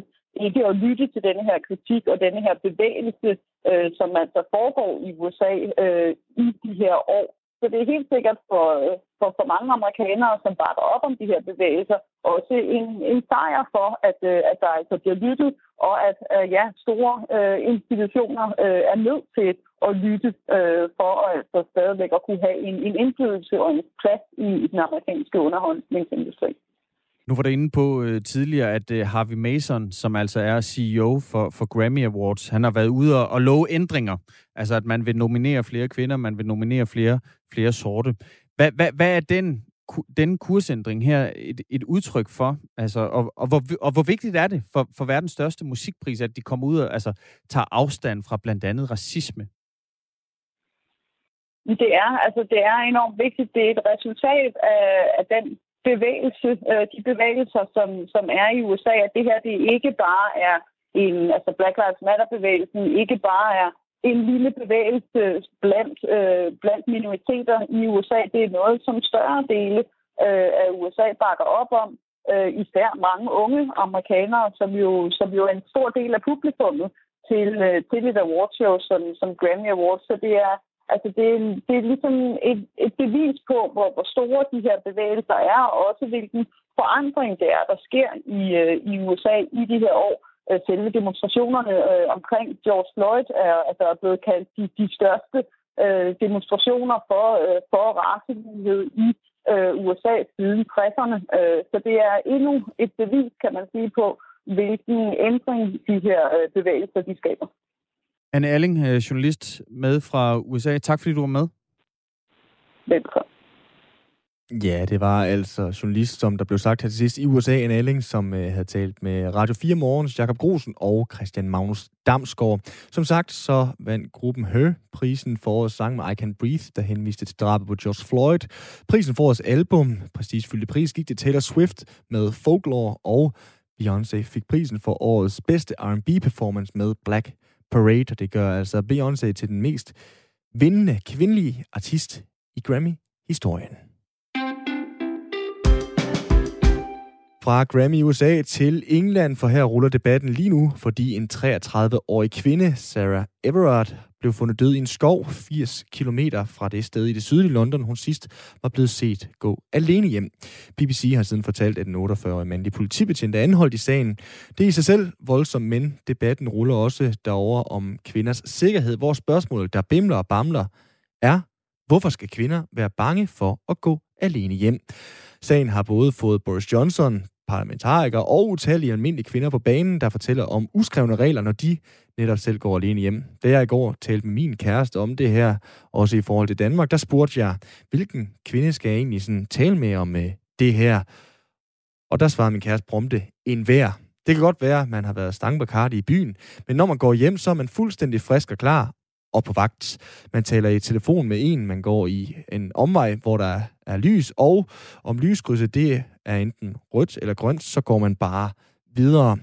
ikke at lytte til denne her kritik og denne her bevægelse, øh, som altså foregår i USA øh, i de her år så det er helt sikkert for, øh, for, for mange amerikanere, som bakker op om de her bevægelser, også en, en sejr for, at, øh, at der altså bliver lyttet, og at øh, ja, store øh, institutioner øh, er nødt til at lytte øh, for at altså, stadigvæk at kunne have en, en indflydelse og en plads i, i den amerikanske underholdningsindustri. Nu var der inde på øh, tidligere, at øh, Harvey Mason, som altså er CEO for, for Grammy Awards, han har været ude og, og love ændringer. Altså, at man vil nominere flere kvinder, man vil nominere flere, flere sorte. Hvad, hvad, hvad er den, ku- den kursændring her et, et udtryk for? Altså, og, og, hvor, og hvor vigtigt er det for, for verdens største musikpris, at de kommer ud og altså, tager afstand fra blandt andet racisme? Det er, altså, det er enormt vigtigt. Det er et resultat af, af den bevægelse, øh, de bevægelser, som, som er i USA, at det her det ikke bare er en, altså Black Lives Matter-bevægelsen, ikke bare er en lille bevægelse blandt, øh, blandt minoriteter i USA. Det er noget, som større dele øh, af USA bakker op om. Øh, især mange unge amerikanere, som jo, som jo er en stor del af publikummet til, øh, til et awardshow som, som Grammy Awards. Så det er, Altså, det, er, det er ligesom et, et bevis på, hvor, hvor store de her bevægelser er, og også hvilken forandring det er, der sker i, øh, i USA i de her år. Øh, selve demonstrationerne øh, omkring George Floyd er, altså, er blevet kaldt de, de største øh, demonstrationer for, øh, for racelighed i øh, USA siden 60'erne. Øh, så det er endnu et bevis, kan man sige, på, hvilken ændring de her øh, bevægelser de skaber. Anne Erling, øh, journalist med fra USA. Tak fordi du var med. Velkommen. Ja, det var altså journalist, som der blev sagt her til sidst i USA, en Elling, som øh, havde talt med Radio 4 Morgens Jakob Grosen og Christian Magnus Damsgaard. Som sagt, så vandt gruppen Her prisen for årets sang med I Can Breathe, der henviste til drabet på George Floyd. Prisen for årets album, prestigefyldte pris, gik til Taylor Swift med Folklore, og Beyoncé fik prisen for årets bedste R&B performance med Black Parade, og det gør altså Beyoncé til den mest vindende kvindelige artist i Grammy-historien. Fra Grammy USA til England, for her ruller debatten lige nu, fordi en 33-årig kvinde, Sarah Everard, blev fundet død i en skov 80 km fra det sted i det sydlige London, hun sidst var blevet set gå alene hjem. BBC har siden fortalt, at en 48-årig mandlig politibetjent er anholdt i sagen. Det er i sig selv voldsomt, men debatten ruller også derover om kvinders sikkerhed, hvor spørgsmålet, der bimler og bamler, er, hvorfor skal kvinder være bange for at gå alene hjem? Sagen har både fået Boris Johnson, parlamentarikere og utallige almindelige kvinder på banen, der fortæller om uskrevne regler, når de netop selv går alene hjem. Da jeg i går talte med min kæreste om det her, også i forhold til Danmark, der spurgte jeg, hvilken kvinde skal jeg egentlig sådan tale med om øh, det her? Og der svarede min kæreste prompte, en hver. Det kan godt være, at man har været stangbakardi i byen, men når man går hjem, så er man fuldstændig frisk og klar og på vagt. Man taler i telefon med en, man går i en omvej, hvor der er lys, og om lyskrydset det er enten rødt eller grønt, så går man bare videre.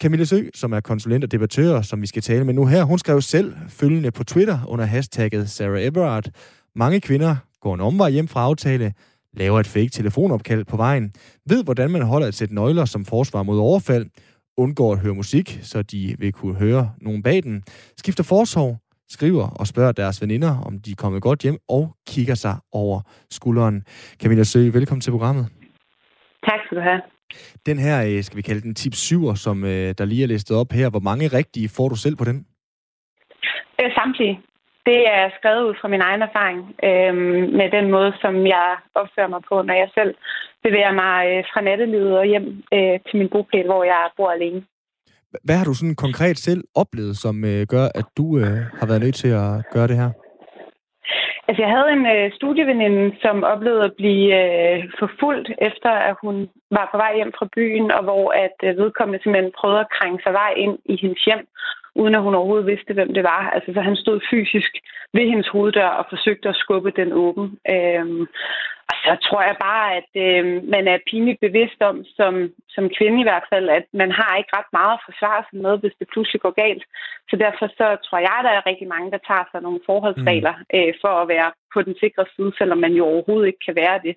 Camilla Sø, som er konsulent og debattør, som vi skal tale med nu her, hun skrev selv følgende på Twitter under hashtagget Sarah Everard. Mange kvinder går en omvej hjem fra aftale, laver et fake telefonopkald på vejen, ved hvordan man holder et sæt nøgler som forsvar mod overfald, undgår at høre musik, så de vil kunne høre nogen bag den, skifter forsorg, skriver og spørger deres veninder, om de er kommet godt hjem, og kigger sig over skulderen. Camilla Sø, velkommen til programmet. Tak skal du have. Den her, øh, skal vi kalde den tip 7'er, som øh, der lige er listet op her. Hvor mange rigtige får du selv på den? Øh, samtlige. Det er skrevet ud fra min egen erfaring øh, med den måde, som jeg opfører mig på, når jeg selv bevæger mig øh, fra nattelivet og hjem øh, til min bopæl, hvor jeg bor alene. Hvad har du sådan konkret selv oplevet, som øh, gør, at du øh, har været nødt til at gøre det her? Altså, jeg havde en øh, studieveninde, som oplevede at blive øh, forfulgt, efter at hun var på vej hjem fra byen, og hvor at øh, vedkommende simpelthen prøvede at krænge sig vej ind i hendes hjem, uden at hun overhovedet vidste, hvem det var. Altså, så han stod fysisk ved hendes hoveddør og forsøgte at skubbe den åben. Øhm, og så tror jeg bare, at øh, man er pinligt bevidst om, som, som kvinde i hvert fald, at man har ikke ret meget at forsvare sig med, hvis det pludselig går galt. Så derfor så tror jeg, at der er rigtig mange, der tager sig nogle forholdsregler øh, for at være på den sikre side, selvom man jo overhovedet ikke kan være det.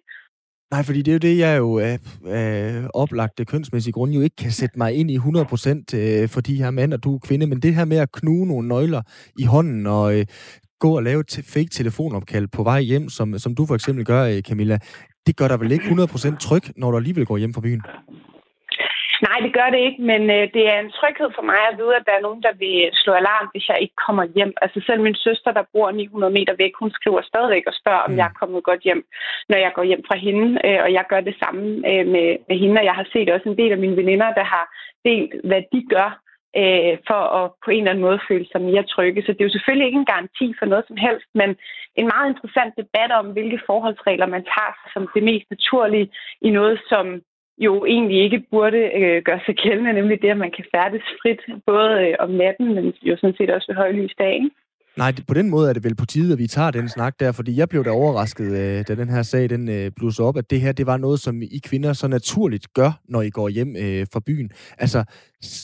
Nej, fordi det er jo det, jeg jo af, oplagte kønsmæssige grunde jo ikke kan sætte mig ind i 100% øh, for de her mand, og du er kvinde, men det her med at knuge nogle nøgler i hånden og øh, gå og lave et fake telefonopkald på vej hjem, som, som du for eksempel gør, øh, Camilla. Det gør dig vel ikke 100% tryg, når du alligevel går hjem fra byen? Nej, det gør det ikke, men øh, det er en tryghed for mig at vide, at der er nogen, der vil slå alarm, hvis jeg ikke kommer hjem. Altså selv min søster, der bor 900 meter væk, hun skriver stadigvæk og spørger, om Mm. jeg er kommet godt hjem, når jeg går hjem fra hende. Øh, og jeg gør det samme øh, med, med hende, og jeg har set også en del af mine veninder, der har delt, hvad de gør øh, for at på en eller anden måde føle sig mere trygge. Så det er jo selvfølgelig ikke en garanti for noget som helst, men en meget interessant debat om, hvilke forholdsregler man tager som det mest naturlige i noget, som jo egentlig ikke burde øh, gøre sig gældende, nemlig det, at man kan færdes frit, både øh, om natten, men jo sådan set også ved højlys dagen. Nej, det, på den måde er det vel på tide, at vi tager den snak der, fordi jeg blev da overrasket, øh, da den her sag den øh, blussede op, at det her det var noget, som I kvinder så naturligt gør, når I går hjem øh, fra byen. Altså,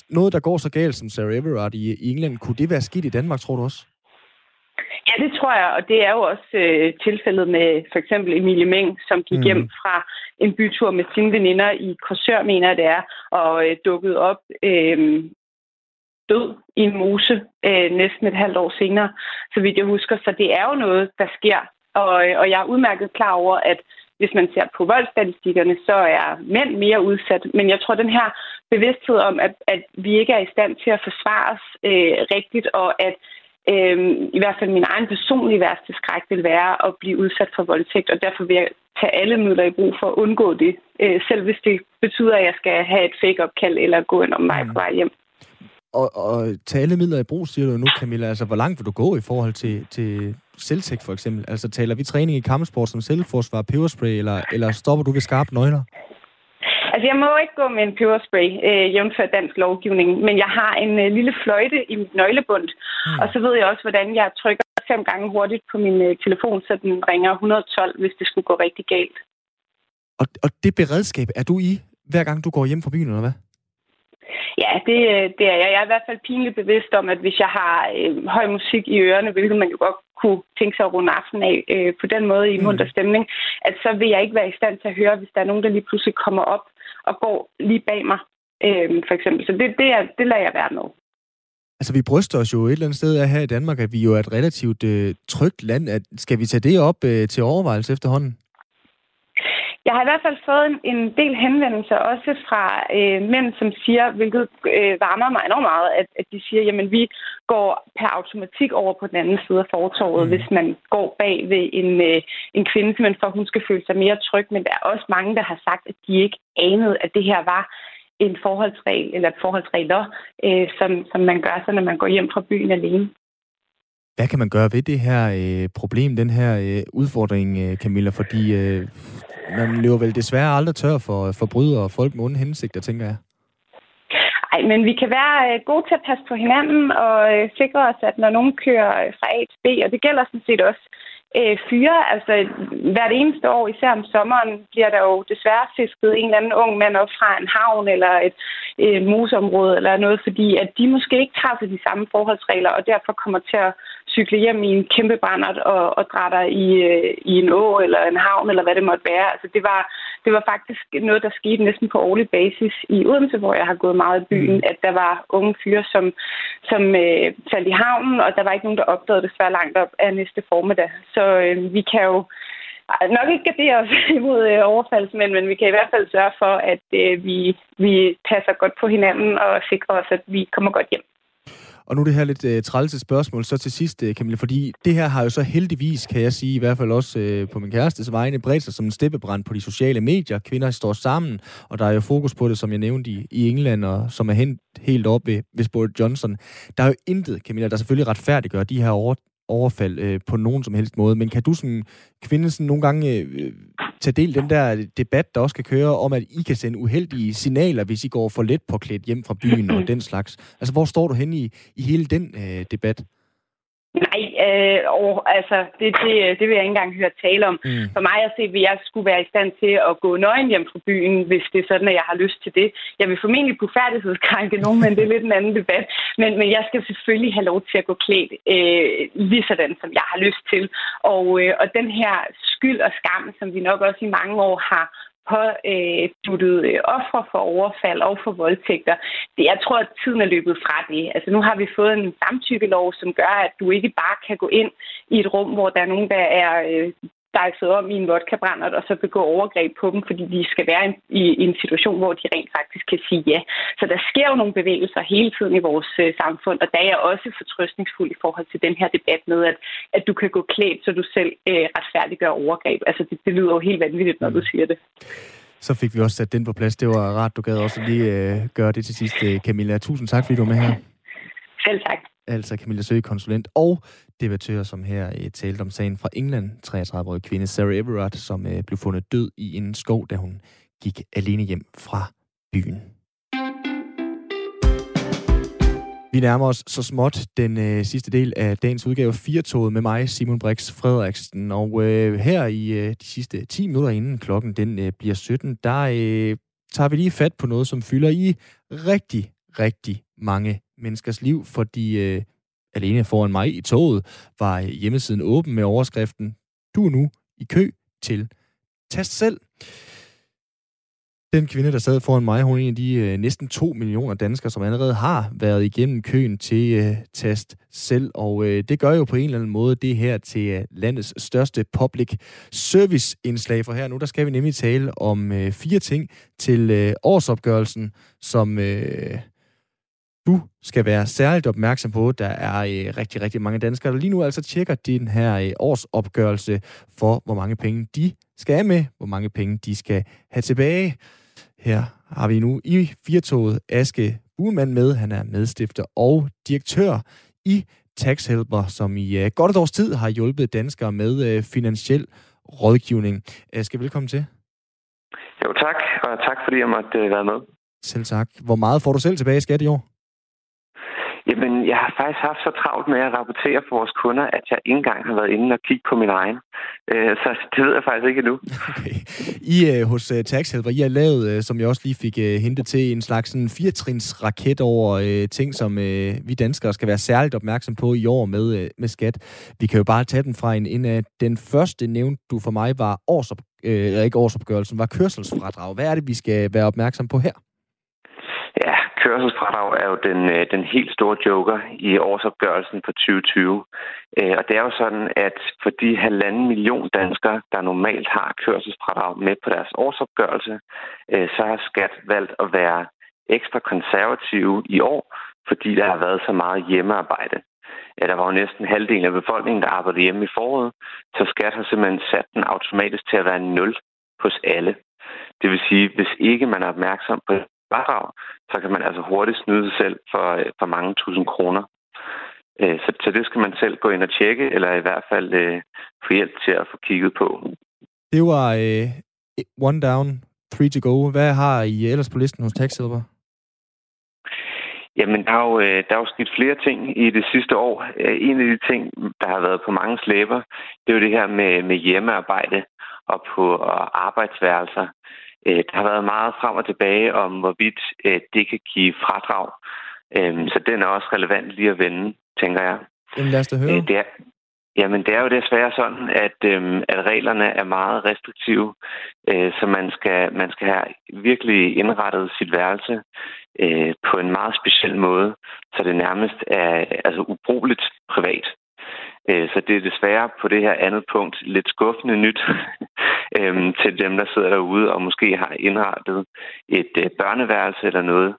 noget, der går så galt som Sarah Everard i, i England, kunne det være skidt i Danmark, tror du også? Ja, det tror jeg, og det er jo også øh, tilfældet med for eksempel Emilie Meng, som gik mm. hjem fra en bytur med sine veninder i Korsør, mener jeg det er, og øh, dukkede op øh, død i en mose øh, næsten et halvt år senere, så vidt jeg husker. Så det er jo noget, der sker, og, øh, og jeg er udmærket klar over, at hvis man ser på voldsstatistikkerne, så er mænd mere udsat. Men jeg tror, den her bevidsthed om, at, at vi ikke er i stand til at forsvare os øh, rigtigt, og at øh, I hvert fald min egen personlige værste skræk vil være at blive udsat for voldtægt, og derfor vil jeg tage alle midler i brug for at undgå det, øh, selv hvis det betyder, at jeg skal have et fake-opkald eller gå en mig på vej hjem. Og, og tage alle midler i brug, siger du nu, Camilla. Altså, hvor langt vil du gå i forhold til, til selvtægt, for eksempel? Altså, taler vi træning i kampsport som selvforsvar, peberspray, eller, eller stopper du ved skarpe nøgler? Altså, jeg må ikke gå med en peberspray, øh, jævnfør dansk lovgivning, men jeg har en øh, lille fløjte i mit nøglebund, mm. og så ved jeg også, hvordan jeg trykker fem gange hurtigt på min øh, telefon, så den ringer 112, hvis det skulle gå rigtig galt. Og, og det beredskab, er du i, hver gang du går hjem fra byen, eller hvad? Ja, det, øh, det er jeg. Jeg er i hvert fald pinligt bevidst om, at hvis jeg har øh, høj musik i ørerne, hvilket man jo godt kunne tænke sig at runde aften af øh, på den måde i Mm. munter stemning, at så vil jeg ikke være i stand til at høre, hvis der er nogen, der lige pludselig kommer op og går lige bag mig, øh, for eksempel. Så det, det, er, det lader jeg være med. Altså, vi bryster os jo et eller andet sted af her i Danmark, at vi jo er et relativt øh, trygt land. At, skal vi tage det op øh, til overvejelse efterhånden? Jeg har i hvert fald fået en, en del henvendelser også fra øh, mænd, som siger, hvilket øh, varmer mig enormt meget, at, at de siger, jamen vi går per automatik over på den anden side af fortorvet, mm. hvis man går bag ved en, øh, en kvinde, simpelthen for at hun skal føle sig mere tryg. Men der er også mange, der har sagt, at de ikke anede, at det her var en forholdsregel, eller forholdsregler, øh, som, som man gør så, når man går hjem fra byen alene. Hvad kan man gøre ved det her øh, problem, den her øh, udfordring, øh, Camilla? Fordi øh, man løber vel desværre aldrig tør for forbrydere og folk med onde hensigter, tænker jeg. Nej, men vi kan være øh, gode til at passe på hinanden og øh, sikre os, at når nogen kører øh, fra A til B, og det gælder sådan set også øh, fyre, altså hvert eneste år, især om sommeren, bliver der jo desværre fisket en eller anden ung mand op fra en havn eller et øh, mosområde eller noget, fordi at de måske ikke træffer de samme forholdsregler, og derfor kommer til at cykle hjem i en kæmpe brændert og, og drætter i, øh, i en å eller en havn, eller hvad det måtte være. Altså det var, det var faktisk noget, der skete næsten på årlig basis i Odense, hvor jeg har gået meget i byen, at der var unge fyre, som, som øh, faldt i havnen, og der var ikke nogen, der opdagede det svært langt op af næste formiddag. Så øh, vi kan jo nok ikke gardere os imod øh, overfaldsmænd, men vi kan i hvert fald sørge for, at øh, vi, vi passer godt på hinanden og sikrer os, at vi kommer godt hjem. Og nu det her lidt øh, trælse spørgsmål, så til sidst, øh, Camilla, fordi det her har jo så heldigvis, kan jeg sige, i hvert fald også øh, på min kærestes vegne, bredt sig som en steppebrand på de sociale medier. Kvinder står sammen, og der er jo fokus på det, som jeg nævnte i, i England, og som er hent helt op ved, ved Boris Johnson. Der er jo intet, Camilla, der selvfølgelig retfærdiggør de her over, overfald øh, på nogen som helst måde, men kan du som kvinde sådan nogle gange øh, tage del i den der debat, der også kan køre, om at I kan sende uheldige signaler, hvis I går for let påklædt hjem fra byen og den slags? Altså, hvor står du henne i, i hele den øh, debat? Nej, øh, og, altså, det, det, det vil jeg ikke engang høre tale om. Mm. For mig at se, vil jeg skulle være i stand til at gå nøgen hjem fra byen, hvis det er sådan, at jeg har lyst til det. Jeg vil formentlig kunne færdighedskrænke nogen, men det er lidt en anden debat. Men, men jeg skal selvfølgelig have lov til at gå klædt øh, lige sådan, som jeg har lyst til. Og, øh, og den her skyld og skam, som vi nok også i mange år har påduttet øh, øh, ofre for overfald og for voldtægter. Det, jeg tror, at tiden er løbet fra det. Altså nu har vi fået en samtykkelov, som gør, at du ikke bare kan gå ind i et rum, hvor der er nogen, der er øh, dejset om i en vodka-brændert, og så begå overgreb på dem, fordi de skal være i, en situation, hvor de rent faktisk kan sige ja. Så der sker jo nogle bevægelser hele tiden i vores øh, samfund, og der er jeg også fortrøstningsfuld i forhold til den her debat med, at, at du kan gå klædt, så du selv øh, retfærdiggør overgreb. Altså, det, det lyder jo helt vanvittigt, når du siger det. Så fik vi også sat den på plads. Det var rart, du gad også lige øh, gøre det til sidst, øh, Camilla. Tusind tak, fordi du var med her. Selv tak. Altså Camilla Søge, konsulent og debattør, som her øh, talte om sagen fra England. 33-årige kvinde Sarah Everard, som øh, blev fundet død i en skov, da hun gik alene hjem fra byen. Vi nærmer os så småt den øh, sidste del af dagens udgave 4 med mig, Simon Brix Frederiksen. Og øh, her i øh, de sidste 10 minutter inden klokken den øh, bliver 17, der øh, tager vi lige fat på noget, som fylder i rigtig, rigtig mange menneskers liv, fordi øh, alene foran mig i toget var hjemmesiden åben med overskriften Du er nu i kø til Tast selv. Den kvinde, der sad foran mig, hun er en af de øh, næsten 2 millioner danskere, som allerede har været igennem køen til øh, Tast selv. Og øh, det gør jo på en eller anden måde det her til øh, landets største public service indslag. For her nu, der skal vi nemlig tale om øh, fire ting til øh, årsopgørelsen, som... Øh, du skal være særligt opmærksom på. Der er øh, rigtig, rigtig mange danskere, der lige nu altså tjekker din her øh, årsopgørelse for, hvor mange penge de skal have med, hvor mange penge de skal have tilbage. Her har vi nu i Firtoget Aske Buemann med. Han er medstifter og direktør i Tax Helper, som i øh, godt et års tid har hjulpet danskere med øh, finansiel rådgivning. Aske, velkommen til. Jo, tak, og tak fordi jeg måtte øh, være med. Selv tak. Hvor meget får du selv tilbage i skat i år? Jamen, jeg har faktisk haft så travlt med at rapportere for vores kunder, at jeg ikke engang har været inde og kigge på min egen. Øh, så det ved jeg faktisk ikke endnu. Okay. I øh, hos øh, uh, Taxhelper, I har lavet, som jeg også lige fik hentet til, en slags sådan, firetrins raket over ting, som vi danskere skal være særligt opmærksom på i år med, med skat. Vi kan jo bare tage den fra en, en den første nævnt du for mig var årsop, øh, ikke årsopgørelsen, var kørselsfradrag. Hvad er det, vi skal være opmærksom på her? Ja, er jo den, øh, den helt store joker i årsopgørelsen for 2020. Øh, og det er jo sådan, at for de halvanden million danskere, der normalt har kørselsfradrag med på deres årsopgørelse, øh, så har skat valgt at være ekstra konservative i år, fordi der har været så meget hjemmearbejde. Ja, der var jo næsten halvdelen af befolkningen, der arbejdede hjemme i foråret, så skat har simpelthen sat den automatisk til at være nul hos alle. Det vil sige, hvis ikke man er opmærksom på fradrag, så kan man altså hurtigt snyde sig selv for, øh, for mange tusind kroner. Øh, så, så det skal man selv gå ind og tjekke, eller i hvert fald øh, få hjælp til at få kigget på. Det var øh, one down, three to go. Hvad har I ellers på listen hos Taxhelper? Jamen, der er, jo, øh, der er jo sket flere ting i det sidste år. En af de ting, der har været på mange slæber, det er jo det her med, med hjemmearbejde og på og arbejdsværelser. Øh, der har været meget frem og tilbage om, hvorvidt øh, det kan give fradrag. Øh, så den er også relevant lige at vende, tænker jeg. Jamen lad os da høre. Det er, Jamen, det er jo desværre sådan, at, at reglerne er meget restriktive, så man skal, man skal have virkelig indrettet sit værelse på en meget speciel måde, så det nærmest er altså, ubrugeligt privat. Øh, så det er desværre på det her andet punkt lidt skuffende nyt øhm, til dem, der sidder derude og måske har indrettet et øh, børneværelse eller noget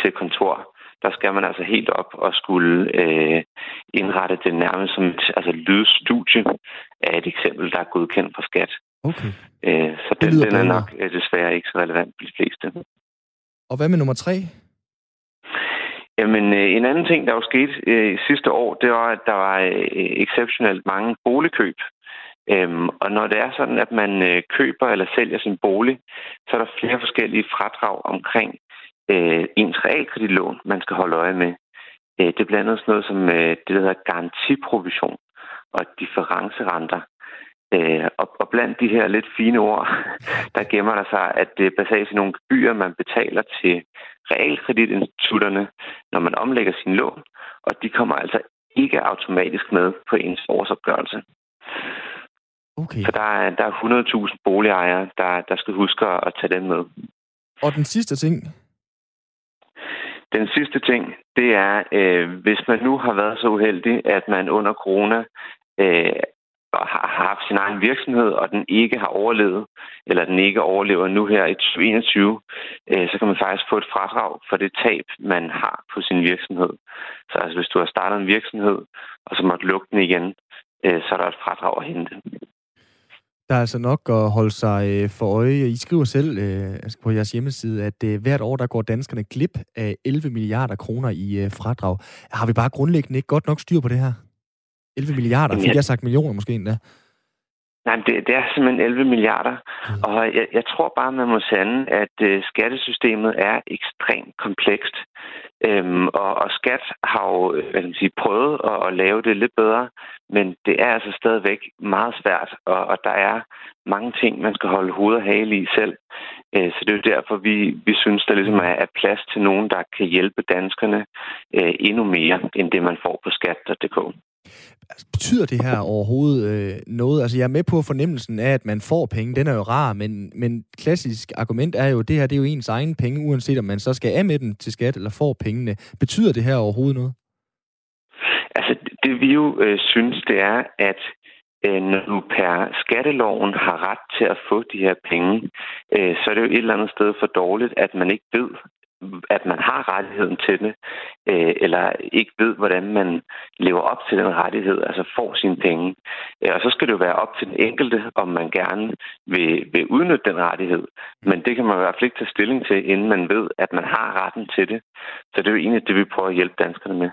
til kontor. Der skal man altså helt op og skulle øh, indrette det nærmest som et altså lydstudie af et eksempel, der er godkendt for skat. Okay. Øh, så den, den er nok øh, desværre ikke så relevant for de fleste. Og hvad med nummer tre? Jamen, øh, en anden ting, der jo skete øh, sidste år, det var, at der var øh, exceptionelt mange boligkøb. Øhm, og når det er sådan, at man øh, køber eller sælger sin bolig, så er der flere forskellige fradrag omkring øh, ens realkreditlån, man skal holde øje med. Øh, det er blandt andet sådan noget som øh, det, der hedder garantiprovision og differencerenter. Øh, og, og blandt de her lidt fine ord, der gemmer der sig, at det baserer sig nogle gebyrer, man betaler til realkreditinstitutterne, når man omlægger sin lån, og de kommer altså ikke automatisk med på ens årsopgørelse. Okay. Så der er, der er 100.000 boligejere, der, der skal huske at, at tage den med. Og den sidste ting, Den sidste ting, det er, øh, hvis man nu har været så uheldig, at man under corona øh, har har haft sin egen virksomhed, og den ikke har overlevet, eller den ikke overlever nu her i 2021, øh, så kan man faktisk få et fradrag for det tab, man har på sin virksomhed. Så altså, hvis du har startet en virksomhed, og så måtte lukke den igen, øh, så er der et fradrag at hente. der er altså nok at holde sig øh, for øje. I skriver selv altså på jeres hjemmeside, at hvert år der går danskerne glip af 11 milliarder kroner i fradrag. Har vi bare grundlæggende ikke godt nok styr på det her? 11 milliarder? Fik jeg- jeg sagt millioner måske endda? Nej, men det, det er simpelthen 11 milliarder. Og jeg, jeg tror bare, man må sande, at øh, skattesystemet er ekstremt komplekst. Øhm, og, og skat har jo øh, hvad kan man sige, prøvet at, at lave det lidt bedre, men det er altså stadigvæk meget svært, og, og der er mange ting, man skal holde hoved og hale i selv. Øh, så det er jo derfor, vi, vi synes, der ligesom er, er plads til nogen, der kan hjælpe danskerne øh, endnu mere, end det man får på skat.dk. Altså, betyder det her overhovedet øh, noget? Altså, jeg er med på fornemmelsen af, at man får penge. Den er jo rar, men, men klassisk argument er jo, at det her det er jo ens egen penge, uanset om man så skal af med dem til skat eller får pengene. Betyder det her overhovedet noget? Altså, det vi jo øh, synes, det er, at øh, når du per skatteloven har ret til at få de her penge, øh, så er det jo et eller andet sted for dårligt, at man ikke ved, at man har rettigheden til det, øh, eller ikke ved, hvordan man lever op til den rettighed, altså får sine penge. Øh, og så skal det jo være op til den enkelte, om man gerne vil, vil udnytte den rettighed. Men det kan man i hvert fald ikke tage stilling til, inden man ved, at man har retten til det. Så det er jo egentlig det, vi prøver at hjælpe danskerne med.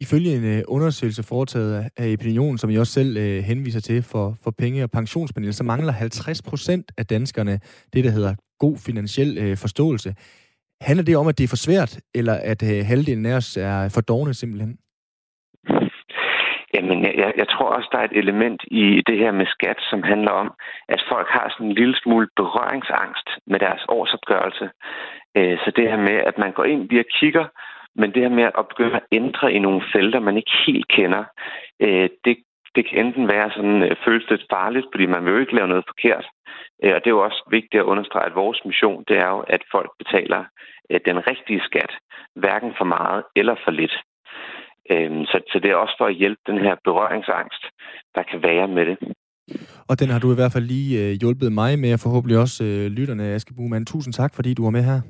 Ifølge en øh, undersøgelse foretaget af- Epinion, Opinion, som jeg også selv øh, henviser til for, for penge- og pensionspanel, så mangler 50 procent af danskerne det, der hedder god finansiel øh, forståelse. Handler det om, at det er for svært, eller at øh, halvdelen af os er for dogne simpelthen? Jamen, jeg- jeg, jeg tror også, der er et element i det her med skat, som handler om, at folk har sådan en lille smule berøringsangst med deres årsopgørelse. Øh, Så det her med, at man går ind via kigger, men det her med at begynde at ændre i nogle felter, man ikke helt kender, øh, det, det kan enten være sådan, øh, føles lidt farligt, fordi man vil jo ikke lave noget forkert. Øh, Og det er jo også vigtigt at understrege, at vores mission, det er jo, at folk betaler øh, den rigtige skat, hverken for meget eller for lidt. Øh, Så, så det er også for at hjælpe den her berøringsangst, der kan være med det. Og den har du i hvert fald lige øh, hjulpet mig med, og forhåbentlig også øh, lytterne Aske Buhmann. Tusind tak, fordi du var med her.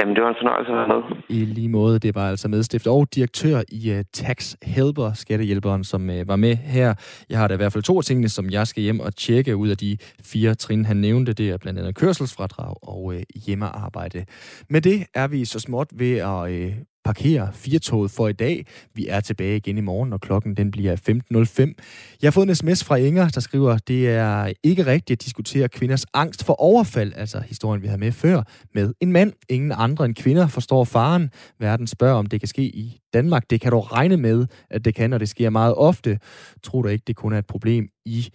Jamen, det var en fornøjelse at være med. I lige måde, det var altså medstifter og direktør i uh, Tax Helper, skattehjælperen, som uh, var med her. Jeg har da i hvert fald to af tingene, som jeg skal hjem og tjekke ud af de fire trin, han nævnte. Det er blandt andet kørselsfradrag og uh, hjemmearbejde. Med det er vi så småt ved at uh, parkere firetoget for i dag. Vi er tilbage igen i morgen, når klokken den bliver 15.05. Jeg har fået en sms fra Inger, der skriver, det er ikke rigtigt at diskutere kvinders angst for overfald, altså historien, vi havde med før, med en mand. Ingen andre end kvinder forstår faren. Verden spørger, om det kan ske i Danmark. Det kan du regne med, at det kan, og det sker meget ofte. Tror du ikke, det kun er et problem i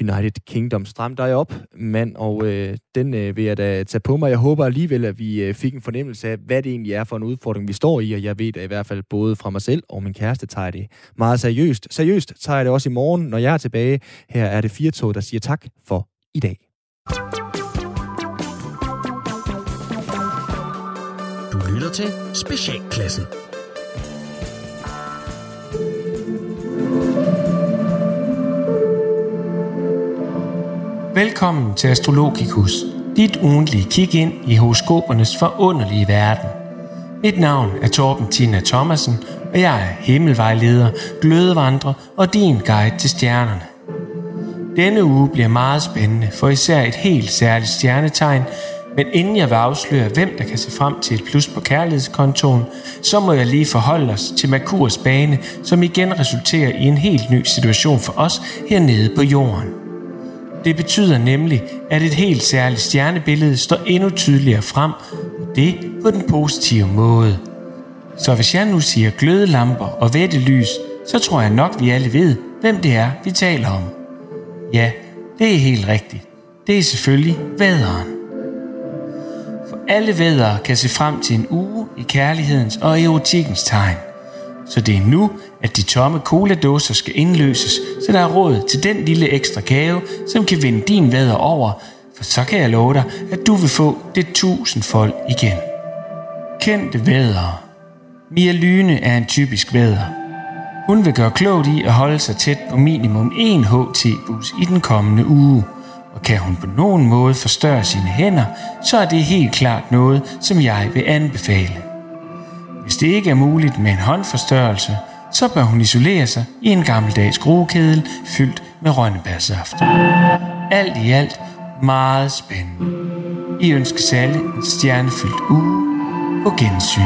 United Kingdom. Stram dig op, mand, og øh, den øh, vil jeg da tage på mig. Jeg håber alligevel, at vi øh, fik en fornemmelse af, hvad det egentlig er for en udfordring, vi står i, og jeg ved at i hvert fald både fra mig selv og min kæreste tager det meget seriøst. Seriøst tager jeg det også i morgen, når jeg er tilbage. Her er det Firtog, der siger tak for i dag. Du lytter til Specialklassen. Velkommen til Astrologikus, dit ugentlige kig ind i horoskopernes forunderlige verden. Mit navn er Torben Tina Thomasen, og jeg er himmelvejleder, glødevandrer og din guide til stjernerne. Denne uge bliver meget spændende for især et helt særligt stjernetegn, men inden jeg vil afsløre, hvem der kan se frem til et plus på kærlighedskontoen, så må jeg lige forholde os til Merkurs bane, som igen resulterer i en helt ny situation for os hernede på jorden. Det betyder nemlig, at et helt særligt stjernebillede står endnu tydeligere frem, og det på den positive måde. Så hvis jeg nu siger glødelamper og vettelys, så tror jeg nok, vi alle ved, hvem det er, vi taler om. Ja, det er helt rigtigt. Det er selvfølgelig væderen. For alle vædere kan se frem til en uge i kærlighedens og erotikkens tegn. Så det er nu, at de tomme coladåser skal indløses, så der er råd til den lille ekstra gave, som kan vinde din vader over, for så kan jeg love dig, at du vil få det tusindfold igen. Kendte vædere Mia Lyne er en typisk væder. Hun vil gøre klogt i at holde sig tæt på minimum en HT-bus i den kommende uge. Og kan hun på nogen måde forstørre sine hænder, så er det helt klart noget, som jeg vil anbefale. Hvis det ikke er muligt med en håndforstørrelse, så bør hun isolere sig i en gammeldags gruekedel fyldt med rønnebærsaft. Alt i alt meget spændende. I ønsker alle en stjernefyldt uge på gensyn.